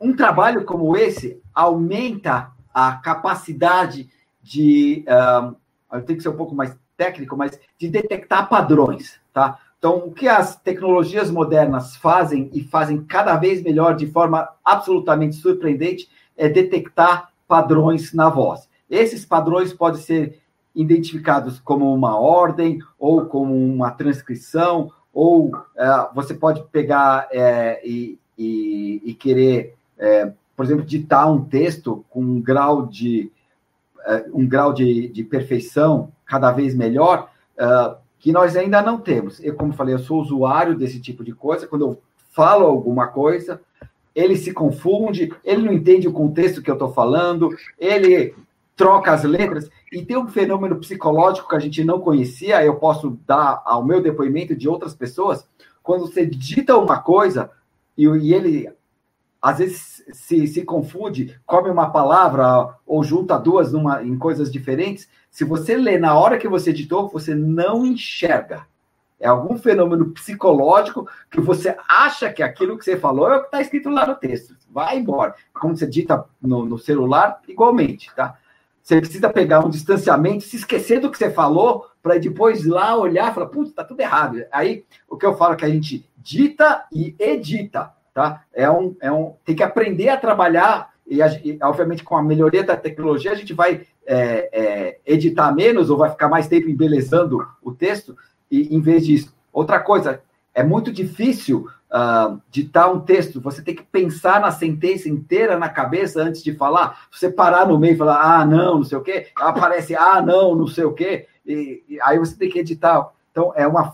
um trabalho como esse aumenta a capacidade de, tenho que ser um pouco mais técnico, mas de detectar padrões, tá? Então, o que as tecnologias modernas fazem e fazem cada vez melhor de forma absolutamente surpreendente é detectar padrões na voz. Esses padrões podem ser identificados como uma ordem ou como uma transcrição, ou é, você pode pegar é, e, e, e, querer, é, por exemplo, ditar um texto com um grau de, um grau de, de perfeição cada vez melhor, é, que nós ainda não temos. Eu, como falei, eu sou usuário desse tipo de coisa, quando eu falo alguma coisa, ele se confunde, ele não entende o contexto que eu estou falando, ele troca as letras. E tem um fenômeno psicológico que a gente não conhecia, eu posso dar ao meu depoimento de outras pessoas. Quando você digita uma coisa e, e ele às vezes se, se confunde, come uma palavra ou junta duas numa, em coisas diferentes, se você lê na hora que você editou, você não enxerga. É algum fenômeno psicológico que você acha que aquilo que você falou é o que está escrito lá no texto. Vai embora. Como você dita no, no celular, igualmente, tá? Você precisa pegar um distanciamento, se esquecer do que você falou, para depois lá olhar e falar, putz, tá tudo errado. Aí, o que eu falo é que a gente dita e edita, tá? É um, é um, tem que aprender a trabalhar, e, e obviamente com a melhoria da tecnologia, a gente vai é, é, editar menos ou vai ficar mais tempo embelezando o texto, e, em vez disso. Outra coisa, é muito difícil uh, ditar um texto. Você tem que pensar na sentença inteira na cabeça antes de falar. Você parar no meio e falar, ah, não, não sei o quê, aparece, ah, não, não sei o quê, e, e aí você tem que editar. Então, é uma,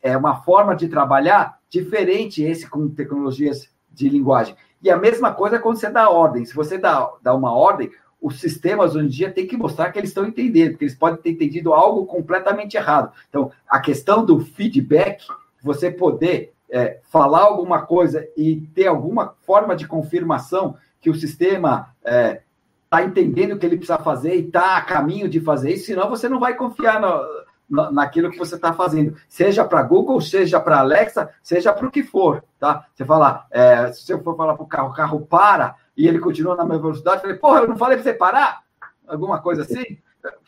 é uma forma de trabalhar diferente esse com tecnologias de linguagem. E a mesma coisa quando você dá ordem. Se você dá, dá uma ordem, os sistemas hoje em dia têm que mostrar que eles estão entendendo, porque eles podem ter entendido algo completamente errado. Então, a questão do feedback, você poder é, falar alguma coisa e ter alguma forma de confirmação que o sistema está é, entendendo o que ele precisa fazer e está a caminho de fazer isso, senão você não vai confiar no, naquilo que você está fazendo, seja para Google, seja para Alexa, seja para o que for, tá? Você fala, é, se eu for falar para o carro, o carro para e ele continua na mesma velocidade, eu falei, porra, eu não falei para você parar? Alguma coisa assim?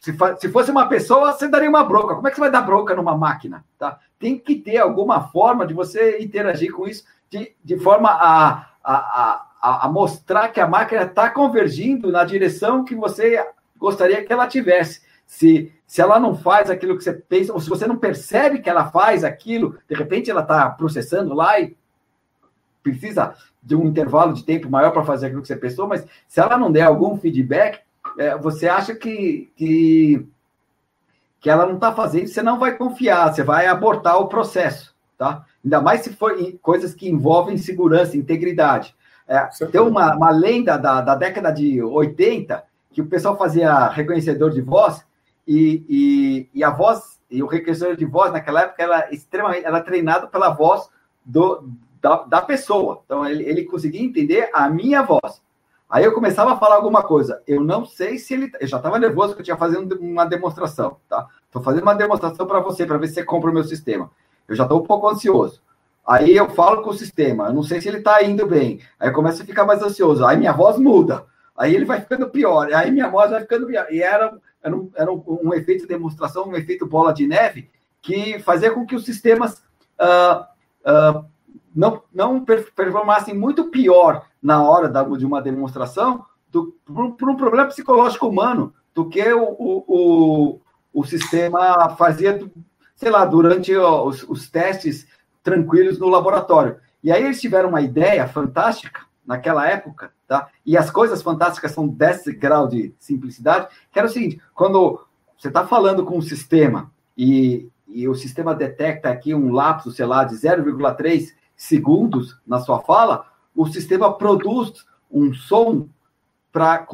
Se, se fosse uma pessoa, você daria uma bronca. Como é que você vai dar bronca numa máquina? Tá? Tem que ter alguma forma de você interagir com isso de, de forma a, a, a, a mostrar que a máquina está convergindo na direção que você gostaria que ela tivesse. Se, se ela não faz aquilo que você pensa, ou se você não percebe que ela faz aquilo, de repente ela está processando lá e precisa de um intervalo de tempo maior para fazer aquilo que você pensou, mas se ela não der algum feedback, é, você acha que, que, que ela não está fazendo, você não vai confiar, você vai abortar o processo, tá? Ainda mais se for coisas que envolvem segurança, integridade. É, tem uma, uma lenda da, da década de 80 que o pessoal fazia reconhecedor de voz e, e, e, a voz, e o reconhecedor de voz naquela época era extremamente, era treinado pela voz do, da, da pessoa. Então ele, ele conseguia entender a minha voz. Aí eu começava a falar alguma coisa. Eu não sei se ele. Eu já estava nervoso porque eu tinha fazendo uma demonstração, tá? Estou fazendo uma demonstração para você, para ver se você compra o meu sistema. Eu já estou um pouco ansioso. Aí eu falo com o sistema, eu não sei se ele está indo bem. Aí começa a ficar mais ansioso. Aí minha voz muda. Aí ele vai ficando pior. Aí minha voz vai ficando pior. E era era um, era um, um efeito de demonstração, um efeito bola de neve, que fazia com que os sistemas uh, uh, não, não performassem muito pior na hora da, de uma demonstração por, um problema psicológico humano do que o, o, o, o sistema fazia, sei lá, durante os, os testes tranquilos no laboratório. E aí eles tiveram uma ideia fantástica naquela época, tá? E as coisas fantásticas são desse grau de simplicidade, que era o seguinte, quando você está falando com um sistema e, e o sistema detecta aqui um lapso, sei lá, de 0,3 segundos na sua fala, o sistema produz um som para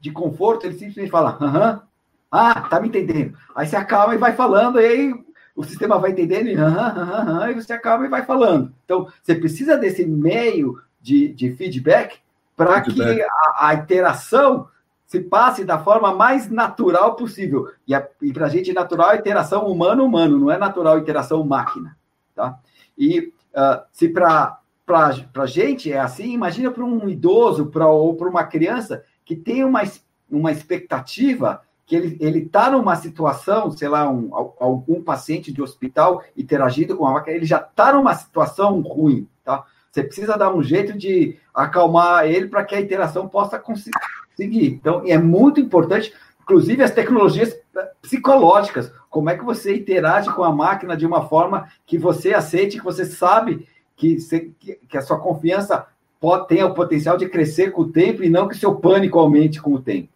de conforto, ele simplesmente fala, aham, ah, tá me entendendo. Aí você acalma e vai falando, e aí o sistema vai entendendo e, aham, aham, e você acalma e vai falando. Então, você precisa desse meio de, de feedback para que a, a, interação se passe da forma mais natural possível. E, e para a gente, natural é interação humano-humano, não é natural interação máquina. Tá? E uh, se para a gente é assim, imagina para um idoso pra, ou para uma criança que tem uma, uma expectativa que ele está numa situação, sei lá, um, algum paciente de hospital interagindo com a máquina, ele já está numa situação ruim, tá? Você precisa dar um jeito de acalmar ele para que a interação possa conseguir. Então, é muito importante, inclusive as tecnologias psicológicas, como é que você interage com a máquina de uma forma que você aceite, que você sabe que, você, que a sua confiança pode, tem o potencial de crescer com o tempo e não que seu pânico aumente com o tempo.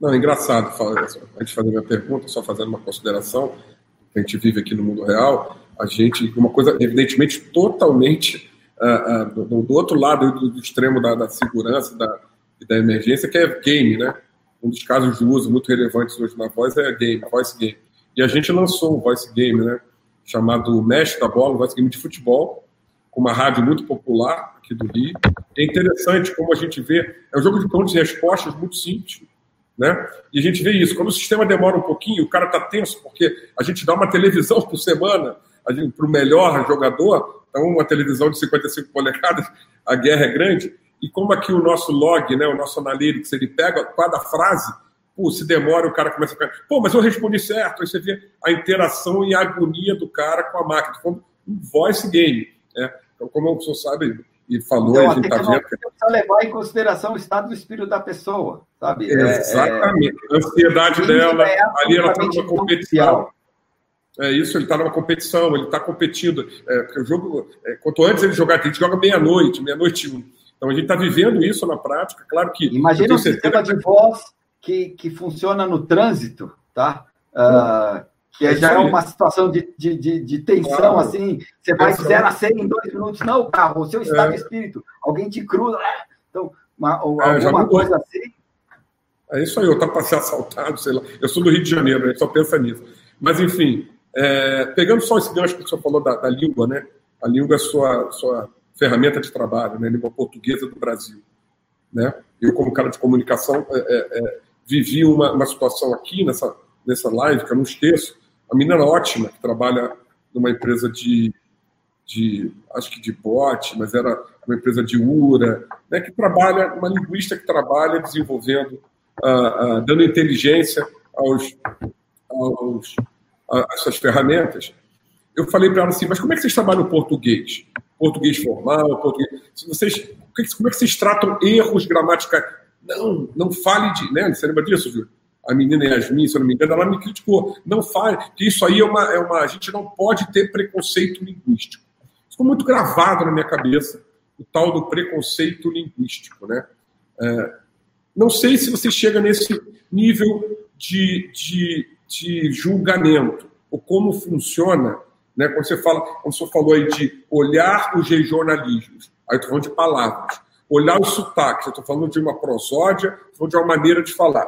Não, é engraçado a gente fazer a pergunta, só fazendo uma consideração, que a gente vive aqui no mundo real, a gente, uma coisa evidentemente totalmente uh, uh, do, do, outro lado do, do extremo da, da segurança da, e da emergência, que é game, né? Um dos casos de uso muito relevantes hoje na voz é game, voice game. E a gente lançou um voice game, né? Chamado Mestre da Bola, um voice game de futebol, com uma rádio muito popular aqui do Rio. É interessante como a gente vê, é um jogo de perguntas e respostas muito simples, né? E a gente vê isso. Quando o sistema demora um pouquinho, o cara está tenso, porque a gente dá uma televisão por semana para o melhor jogador, então uma televisão de 55 polegadas, a guerra é grande. E como aqui o nosso log, né, o nosso analytics, ele pega cada frase, pô, se demora, o cara começa a ficar, pô, mas eu respondi certo. Aí você vê a interação e a agonia do cara com a máquina, como um voice game. Né? Então, como o senhor sabe, e falou, então, a gente está vendo. Precisa levar em consideração o estado do espírito da pessoa, sabe? Exatamente. É, é... A ansiedade dela, é ali ela está numa competição. É isso, ele está numa competição, ele está competindo. É, porque o jogo, é, quanto antes ele jogar, a gente joga meia-noite, meia-noite um. Então a gente está vivendo isso na prática. Claro que. Imagina um sistema de voz que, que funciona no trânsito, tá? Uh, que é já é uma situação de, de, de, de tensão, claro. assim. Você vai de 0 a 100 em dois minutos. Não, carro, o seu estado é. de espírito. Alguém te cruza. Então, uma, é, alguma coisa assim. É isso aí, eu estou para ser assaltado, sei lá. Eu sou do Rio de Janeiro, a gente só pensa nisso. Mas, enfim, é, pegando só esse gancho que o senhor falou da, da língua, né? A língua é sua, sua ferramenta de trabalho, né? A língua portuguesa do Brasil. Né? Eu, como cara de comunicação, é, é, vivi uma, uma situação aqui nessa, nessa live, que eu não esqueço. A menina era ótima, que trabalha numa empresa de, de acho que de bote, mas era uma empresa de URA, né, que trabalha, uma linguista que trabalha desenvolvendo, uh, uh, dando inteligência aos, aos, a essas ferramentas. Eu falei para ela assim, mas como é que vocês trabalham o português? Português formal, português... Se vocês, como é que vocês tratam erros gramaticais? Não, não fale de. Né? Você lembra disso, viu? A menina Yasmin, se eu não me engano, ela me criticou. Não fale, que isso aí é uma, é uma. A gente não pode ter preconceito linguístico. Ficou muito gravado na minha cabeça o tal do preconceito linguístico. Né? É, não sei se você chega nesse nível de, de, de julgamento, ou como funciona, né? quando você fala, como você falou aí de olhar os jornalismos, aí eu estou falando de palavras olhar os sotaques. Eu estou falando de uma prosódia, estou de uma maneira de falar.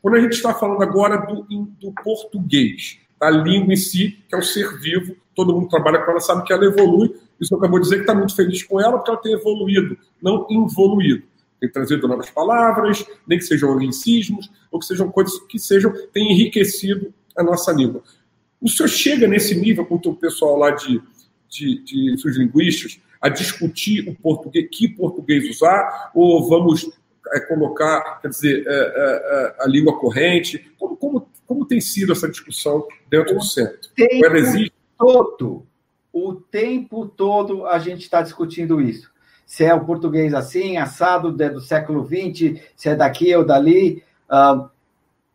Quando a gente está falando agora do, do português, da língua em si, que é um ser vivo, todo mundo trabalha com ela, sabe que ela evolui. Isso acabou de dizer que está muito feliz com ela, porque ela tem evoluído, não involuído. Tem trazido novas palavras, nem que sejam anglicismos, ou que sejam coisas que sejam, têm enriquecido a nossa língua. O senhor chega nesse nível com o pessoal lá de, de, de, de linguistas, a discutir o português, que português usar, ou vamos é, colocar, quer dizer, é, é, é a língua corrente? Como, como, como tem sido essa discussão dentro o do centro? Tempo existe... todo, o tempo todo a gente está discutindo isso. Se é o português assim, assado do século XX, se é daqui ou dali. Uh,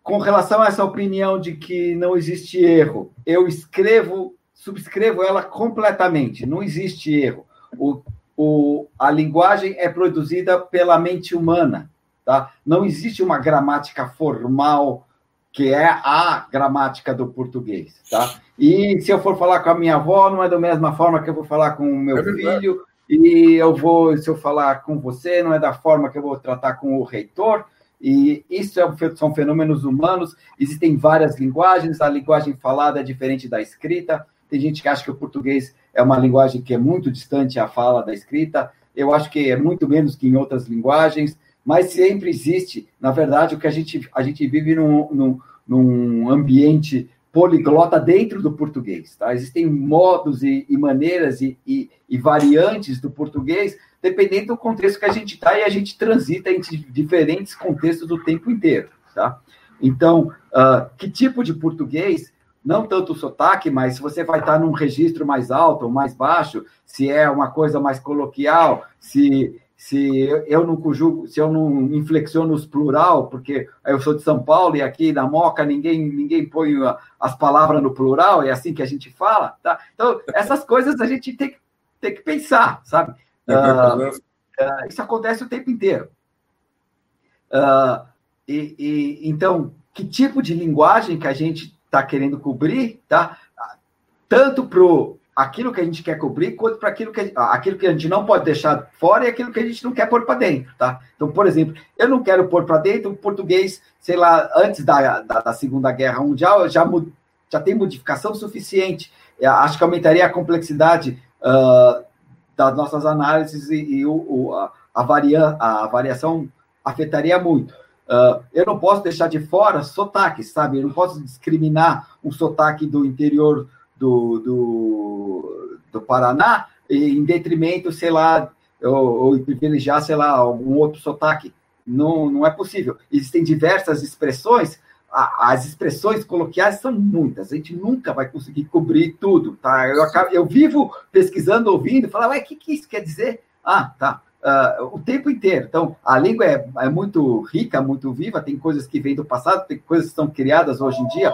com relação a essa opinião de que não existe erro, eu escrevo, subscrevo ela completamente. Não existe erro. O, o, a linguagem é produzida pela mente humana, tá? Não existe uma gramática formal que é a gramática do português, tá? E se eu for falar com a minha avó, não é da mesma forma que eu vou falar com o meu é filho, e eu vou, se eu falar com você, não é da forma que eu vou tratar com o reitor, e isso é, são fenômenos humanos, existem várias linguagens, a linguagem falada é diferente da escrita, tem gente que acha que o português é uma linguagem que é muito distante à fala da escrita. Eu acho que é muito menos que em outras linguagens, mas sempre existe. Na verdade, o que a gente, a gente vive num, num, num ambiente poliglota dentro do português. Tá? Existem modos e, e maneiras e, e, e, variantes do português, dependendo do contexto que a gente está, e a gente transita entre diferentes contextos o tempo inteiro. Tá? Então, uh, que tipo de português não tanto o sotaque, mas se você vai estar num registro mais alto ou mais baixo, se é uma coisa mais coloquial, se se eu não conjugo, se eu não inflexiono os plural, porque eu sou de São Paulo e aqui na Moca ninguém ninguém põe as palavras no plural, é assim que a gente fala, tá? Então, essas coisas a gente tem que, tem que pensar, sabe? Uh, uh, isso acontece o tempo inteiro. Uh, e, e, então, que tipo de linguagem que a gente está querendo cobrir, tá? Tanto para aquilo que a gente quer cobrir, quanto para aquilo que, aquilo que a gente não pode deixar fora e aquilo que a gente não quer pôr para dentro, tá? Então, por exemplo, eu não quero pôr para dentro o português, sei lá, antes da, da, da Segunda Guerra Mundial, já, já tem modificação suficiente. Eu acho que aumentaria a complexidade uh, das nossas análises e, e o, o, a, a, varia, a variação afetaria muito. Uh, eu não posso deixar de fora sotaques, sabe? Eu não posso discriminar um sotaque do interior do, do, do Paraná em detrimento, sei lá, ou, ou privilegiar, sei lá, algum outro sotaque. Não, não é possível. Existem diversas expressões, as expressões coloquiais são muitas, a gente nunca vai conseguir cobrir tudo, tá? Eu, acabo, eu vivo pesquisando, ouvindo, falar, ué, o que, que isso quer dizer? Ah, tá. Uh, o tempo inteiro. Então, a língua é, é, muito rica, muito viva, tem coisas que vêm do passado, tem coisas que são criadas hoje em dia.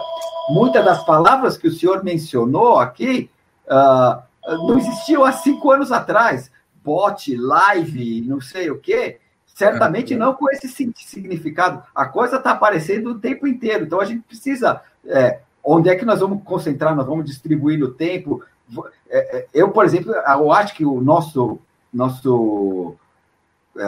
Muitas das palavras que o senhor mencionou aqui uh, não existiam há cinco anos atrás. Bot, live, não sei o quê. Certamente não com esse significado. A coisa está aparecendo o tempo inteiro. Então, a gente precisa... É, onde é que nós vamos concentrar? Nós vamos distribuir no tempo? É, é, eu, por exemplo, eu acho que o nosso nosso é,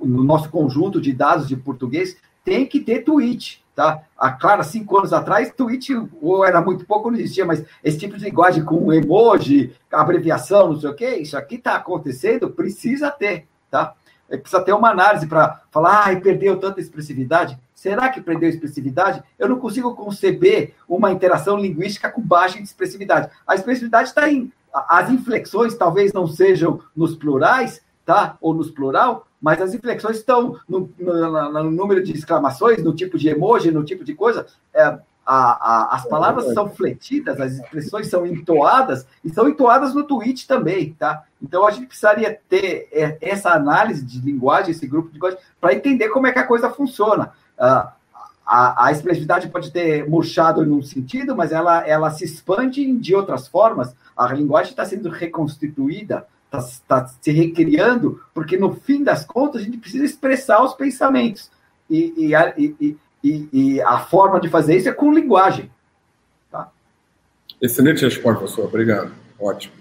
no nosso conjunto de dados de português tem que ter tweet, tá? A claro, cinco anos atrás, tweet ou era muito pouco, não existia, mas esse tipo de linguagem com emoji, abreviação, não sei o quê, isso aqui está acontecendo, precisa ter, tá? É, precisa ter uma análise para falar, ai, perdeu tanta expressividade. Será que perdeu expressividade? Eu não consigo conceber uma interação linguística com baixa expressividade. A expressividade está em. As inflexões talvez não sejam nos plurais, tá? Ou nos plural, mas as inflexões estão no, no, no número de exclamações, no tipo de emoji, no tipo de coisa. É, a, a, as palavras são fletidas, as expressões são entoadas, e são entoadas no tweet também, tá? Então a gente precisaria ter é, essa análise de linguagem, esse grupo de linguagem, para entender como é que a coisa funciona. Uh, a, a, expressividade pode ter murchado em um sentido, mas ela, ela se expande de outras formas. A linguagem está sendo reconstituída, está tá se recriando, porque no fim das contas a gente precisa expressar os pensamentos. E, e, e, e, e a forma de fazer isso é com linguagem. Tá? Excelente resposta, professor. Obrigado. Ótimo.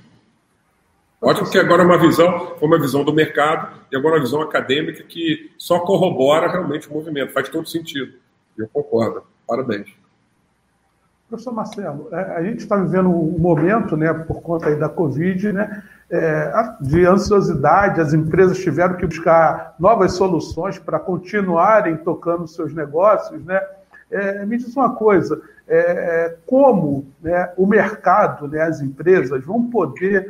Ótimo que agora é uma visão, foi uma visão do mercado e agora uma visão acadêmica que só corrobora realmente o movimento. Faz todo sentido. Eu concordo. Parabéns. Professor Marcelo, é, a gente está vivendo um momento, né, por conta da Covid, né, é, de ansiosidade, as empresas tiveram que buscar novas soluções para continuarem tocando seus negócios. Né? É, me diz uma coisa: é, é, como né, o mercado, né, as empresas vão poder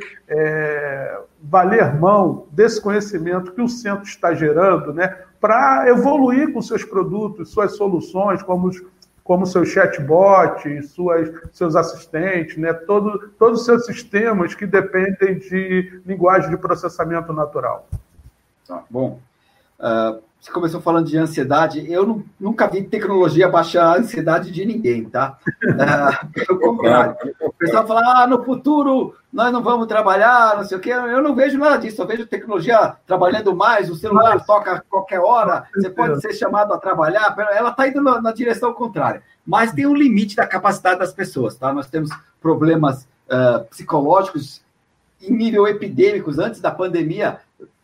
valer mão desse conhecimento que o centro está gerando né, para evoluir com seus produtos, suas soluções, como como seu chatbot, suas, seus assistentes, né? Todo, todos os seus sistemas que dependem de linguagem de processamento natural. Tá, bom. Uh, você começou falando de ansiedade. Eu não, nunca vi tecnologia baixar a ansiedade de ninguém, tá? Uh, pelo contrário. O pessoal fala, ah, no futuro nós não vamos trabalhar, não sei o quê. Eu não vejo nada disso. Eu vejo tecnologia trabalhando mais, o celular Mas, toca a qualquer hora, você pode ser chamado a trabalhar. Ela está indo na, na, direção contrária. Mas tem um limite da capacidade das pessoas, tá? Nós temos problemas uh, psicológicos em nível epidêmicos. Antes da pandemia,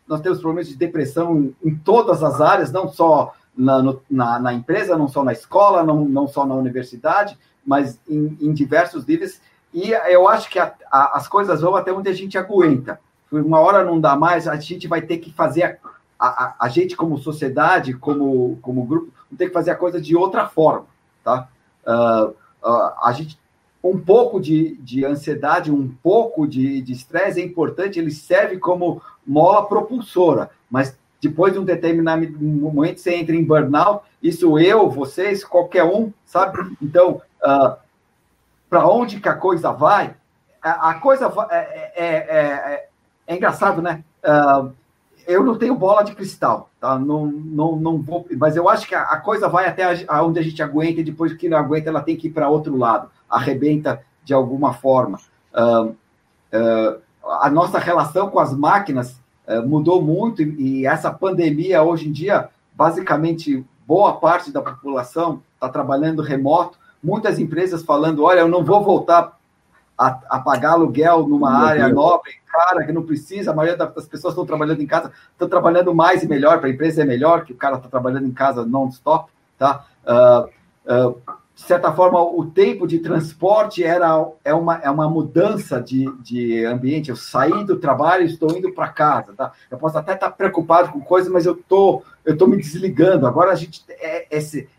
nós temos problemas de depressão em todas as áreas, não só na, na, na empresa, não só na escola, não, não só na universidade, mas em, em diversos níveis. E eu acho que a, a, as coisas vão até onde a gente aguenta. Uma hora não dá mais, a gente vai ter que fazer, a, a, gente como sociedade, como, como grupo, ter que fazer a coisa de outra forma, tá? Uh, uh, a gente um pouco de, de ansiedade, um pouco de estresse é importante, ele serve como mola propulsora, mas depois de um determinado momento você entra em burnout, isso eu, vocês, qualquer um, sabe? Então, uh, para onde que a coisa vai? A, a coisa é, é, é, é, é engraçado, né? Uh, eu não tenho bola de cristal, tá? Não, não, não vou, mas eu acho que a, a coisa vai até onde a gente aguenta e depois que não aguenta, ela tem que ir para outro lado, arrebenta de alguma forma. Uh, uh, a nossa relação com as máquinas uh, mudou muito e, essa pandemia hoje em dia, basicamente, boa parte da população está trabalhando remoto. Muitas empresas falando, olha, eu não vou voltar a, a pagar aluguel numa Meu área Deus. nobre, cara, que não precisa, a maioria das pessoas estão trabalhando em casa, estão trabalhando mais e melhor, para a empresa é melhor, que o cara está trabalhando em casa non-stop, tá? Uh, uh, de certa forma, o tempo de transporte era é uma, é uma mudança de, de ambiente. Eu saí do trabalho estou indo para casa. Tá? Eu posso até estar preocupado com coisas, mas eu tô, estou tô me desligando. Agora a gente é, esse,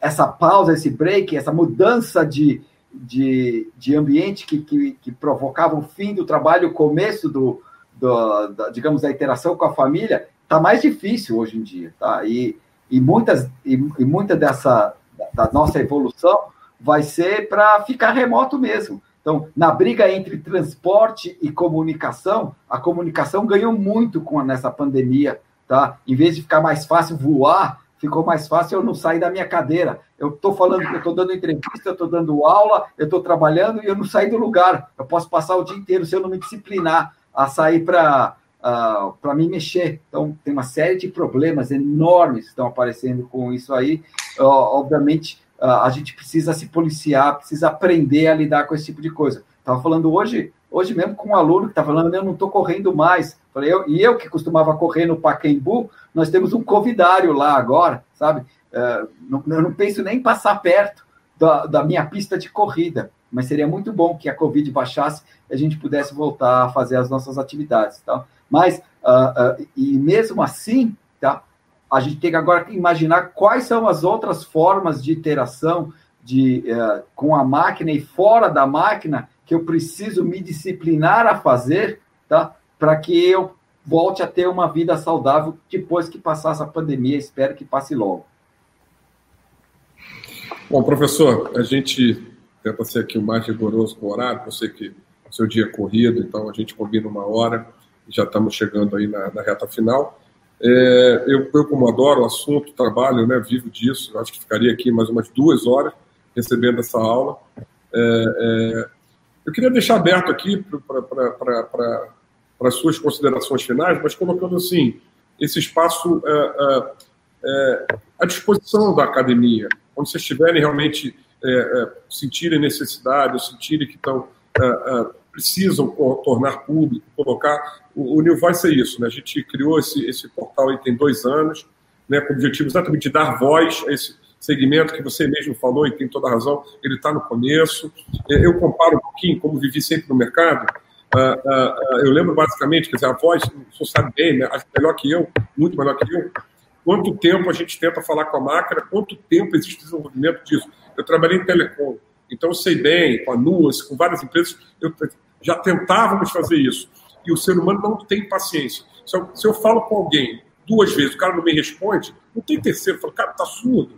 essa pausa, esse break, essa mudança de, de, de ambiente que, que, que provocava o fim do trabalho, o começo do, do da, digamos, da interação com a família, está mais difícil hoje em dia, tá? E, e muitas e, e muita dessa da nossa evolução vai ser para ficar remoto mesmo. Então na briga entre transporte e comunicação, a comunicação ganhou muito com nessa pandemia, tá? Em vez de ficar mais fácil voar, ficou mais fácil eu não sair da minha cadeira. Eu estou falando, eu estou dando entrevista, eu estou dando aula, eu estou trabalhando e eu não saio do lugar. Eu posso passar o dia inteiro se eu não me disciplinar a sair para uh, ah, para me mexer. Então, tem uma série de problemas enormes que estão aparecendo com isso aí. Uh, obviamente, uh, a gente precisa se policiar, precisa aprender a lidar com esse tipo de coisa. Estava falando hoje, hoje mesmo com um aluno que está falando, eu não estou correndo mais. Falei, eu, e eu que costumava correr no Pacaembu, nós temos um convidário lá agora, sabe? Uh, não, eu não penso nem em passar perto da, da minha pista de corrida, mas seria muito bom que a Covid baixasse e a gente pudesse voltar a fazer as nossas atividades. Tá? Mas, uh, uh, e mesmo assim, tá? a gente tem que agora imaginar quais são as outras formas de interação de, uh, com a máquina e fora da máquina que eu preciso me disciplinar a fazer, tá? Para que eu volte a ter uma vida saudável depois que passar essa pandemia. Espero que passe logo. Bom, professor, a gente tenta ser aqui o mais rigoroso com o horário. Eu sei que o seu dia é corrido, então a gente combina uma hora. Já estamos chegando aí na, na reta final. É, eu, eu, como adoro o assunto, trabalho, né, vivo disso, acho que ficaria aqui mais umas duas horas recebendo essa aula. É, é, eu queria deixar aberto aqui para as suas considerações finais, mas colocando assim, esse espaço é, é, é, à disposição da academia, quando vocês estiverem realmente sentirem necessidade, sentirem que estão precisam tornar público, colocar. O, o New Voice é isso, né? A gente criou esse, esse portal aí tem dois anos, né, com o objetivo exatamente de dar voz a esse segmento que você mesmo falou e tem toda a razão, ele está no começo. É, eu comparo um pouquinho, como vivi sempre no mercado, uh, uh, uh, eu lembro basicamente, quer dizer, a voz, você sabe bem, né, melhor que eu, muito melhor que eu, quanto tempo a gente tenta falar com a máquina, quanto tempo existe desenvolvimento disso. Eu trabalhei em telecom, então eu sei bem, com a Nuance, com várias empresas, eu já tentávamos fazer isso. E o ser humano não tem paciência. Se eu, se eu falo com alguém duas vezes, o cara não me responde, não tem terceiro. Eu falo, cara, tá surdo.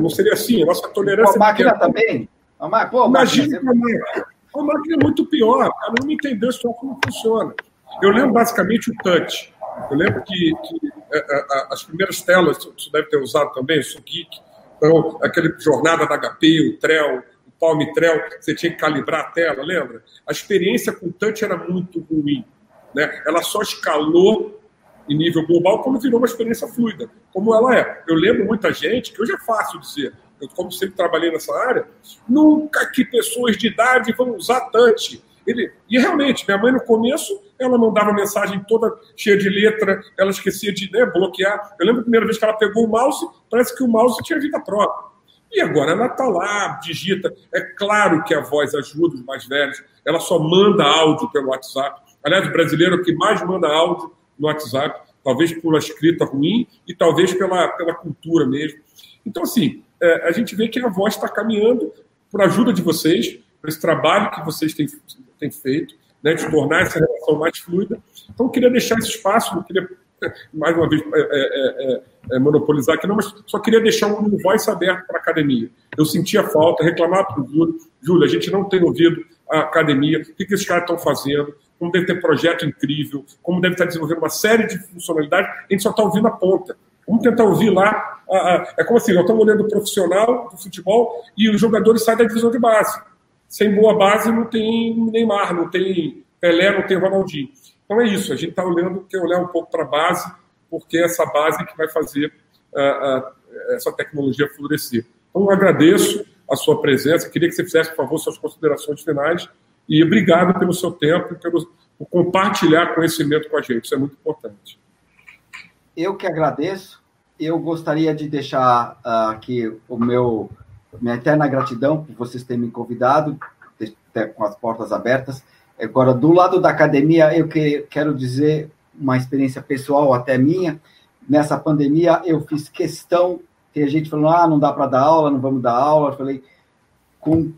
Não seria assim, a nossa tolerância. A máquina também? Tá Pô, Imagina a máquina. A máquina é muito pior. Ela não entendeu só como funciona. Eu lembro basicamente o touch. Eu lembro que, que a, é, a, é, a, as primeiras telas, você deve ter usado também, sou geek, então, aquele jornada da HP, o Trell, Palmitrel, você tinha que calibrar a tela, lembra? A experiência com o touch era muito ruim. Né? Ela só escalou em nível global quando virou uma experiência fluida, como ela é. Eu lembro muita gente, que hoje é fácil dizer, eu como sempre trabalhei nessa área, nunca que pessoas de idade vão usar touch. Ele, e realmente, minha mãe no começo, ela mandava mensagem toda cheia de letra, ela esquecia de né, bloquear. Eu lembro a primeira vez que ela pegou o mouse, parece que o mouse tinha vida própria. E agora ela está lá, digita. É claro que a voz ajuda os mais velhos, ela só manda áudio pelo WhatsApp. Aliás, o brasileiro é o que mais manda áudio no WhatsApp, talvez uma escrita ruim e talvez pela, pela cultura mesmo. Então, assim, é, a gente vê que a voz está caminhando por ajuda de vocês, por esse trabalho que vocês têm, têm feito, né, de tornar essa relação mais fluida. Então, eu queria deixar esse espaço, não queria mais uma vez, é, é, é, é, monopolizar aqui, não, mas só queria deixar um voice aberto para a academia. Eu sentia falta, reclamar para o Júlio, Júlio, a gente não tem ouvido a academia, o que, que esses caras estão fazendo, como deve ter projeto incrível, como deve estar desenvolvendo uma série de funcionalidades, a gente só está ouvindo a ponta. Vamos tentar ouvir lá. A, a, é como assim, nós estamos olhando o profissional do futebol e os jogadores saem da divisão de base. Sem boa base não tem Neymar, não tem Pelé, não tem Ronaldinho. Então é isso, a gente está olhando, quer olhar um pouco para a base, porque é essa base que vai fazer uh, uh, essa tecnologia florescer. Então eu agradeço a sua presença, queria que você fizesse, por favor, suas considerações finais e obrigado pelo seu tempo e pelo por compartilhar conhecimento com a gente, isso é muito importante. Eu que agradeço, eu gostaria de deixar uh, aqui o meu minha eterna gratidão por vocês terem me convidado, com as portas abertas. Agora, do lado da academia, eu que, quero dizer uma experiência pessoal até minha. Nessa pandemia, eu fiz questão. Tem gente falando, ah, não dá para dar aula, não vamos dar aula. Eu falei, com,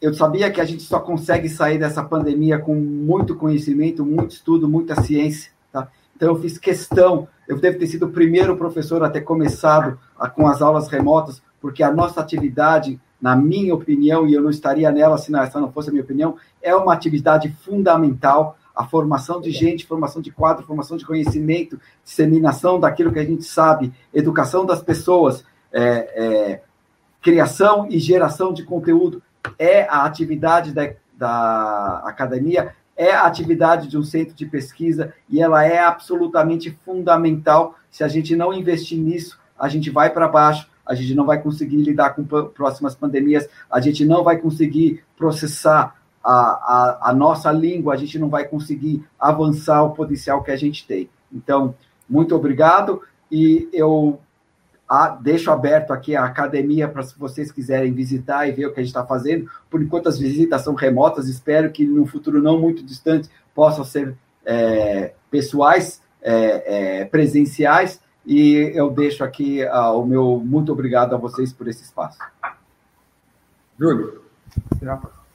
eu sabia que a gente só consegue sair dessa pandemia com muito conhecimento, muito estudo, muita ciência. Tá? Então, eu fiz questão. Eu devo ter sido o primeiro professor a ter começado a, com as aulas remotas, porque a nossa atividade, na minha opinião, e eu não estaria nela se essa não fosse a minha opinião, é uma atividade fundamental a formação de gente, formação de quadro, formação de conhecimento, disseminação daquilo que a gente sabe, educação das pessoas, é, é, criação e geração de conteúdo é a atividade da, da academia, é a atividade de um centro de pesquisa e ela é absolutamente fundamental. Se a gente não investir nisso, a gente vai para baixo, a gente não vai conseguir lidar com próximas pandemias, a gente não vai conseguir processar a, a, a, nossa língua, a gente não vai conseguir avançar o potencial que a gente tem. Então, muito obrigado. E eu a, deixo aberto aqui a academia para se vocês quiserem visitar e ver o que a gente está fazendo. Por enquanto, as visitas são remotas, espero que no futuro não muito distante possam ser é, pessoais, é, é, presenciais, e eu deixo aqui uh, o meu muito obrigado a vocês por esse espaço. Júlio.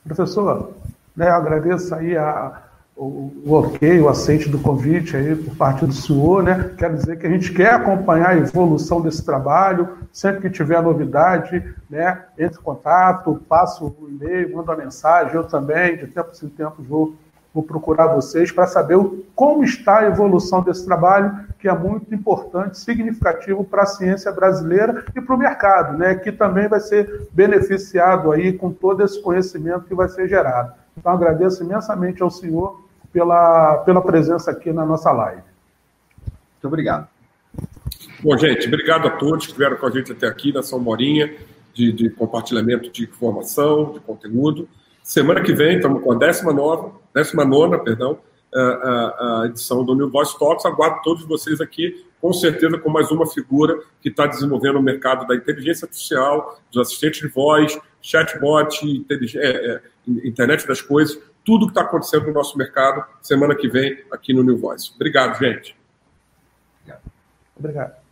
Professor, né, eu agradeço aí a, o, o ok, o aceite do convite aí por parte do senhor, né? Quero dizer que a gente quer acompanhar a evolução desse trabalho, sempre que tiver novidade, né? Entre em contato, passo o e-mail, manda uma mensagem, eu também, de tempo em tempo, vou, vou procurar vocês para saber como está a evolução desse trabalho, que é muito importante, significativo para a ciência brasileira e para o mercado, né? Que também vai ser beneficiado aí com todo esse conhecimento que vai ser gerado. Então, agradeço imensamente ao senhor pela, pela presença aqui na nossa live. Muito obrigado. Bom, gente, obrigado a todos que estiveram com a gente até aqui nessa morinha de, de compartilhamento de informação, de conteúdo. Semana que vem estamos com a 19, 19 perdão, a, a, edição do New Voice Talks. Aguardo todos vocês aqui, com certeza, com mais uma figura que está desenvolvendo o mercado da inteligência artificial, dos assistentes de voz, chatbot, é, é, internet das coisas, tudo que está acontecendo no nosso mercado semana que vem aqui no New Voice. Obrigado, gente. Obrigado.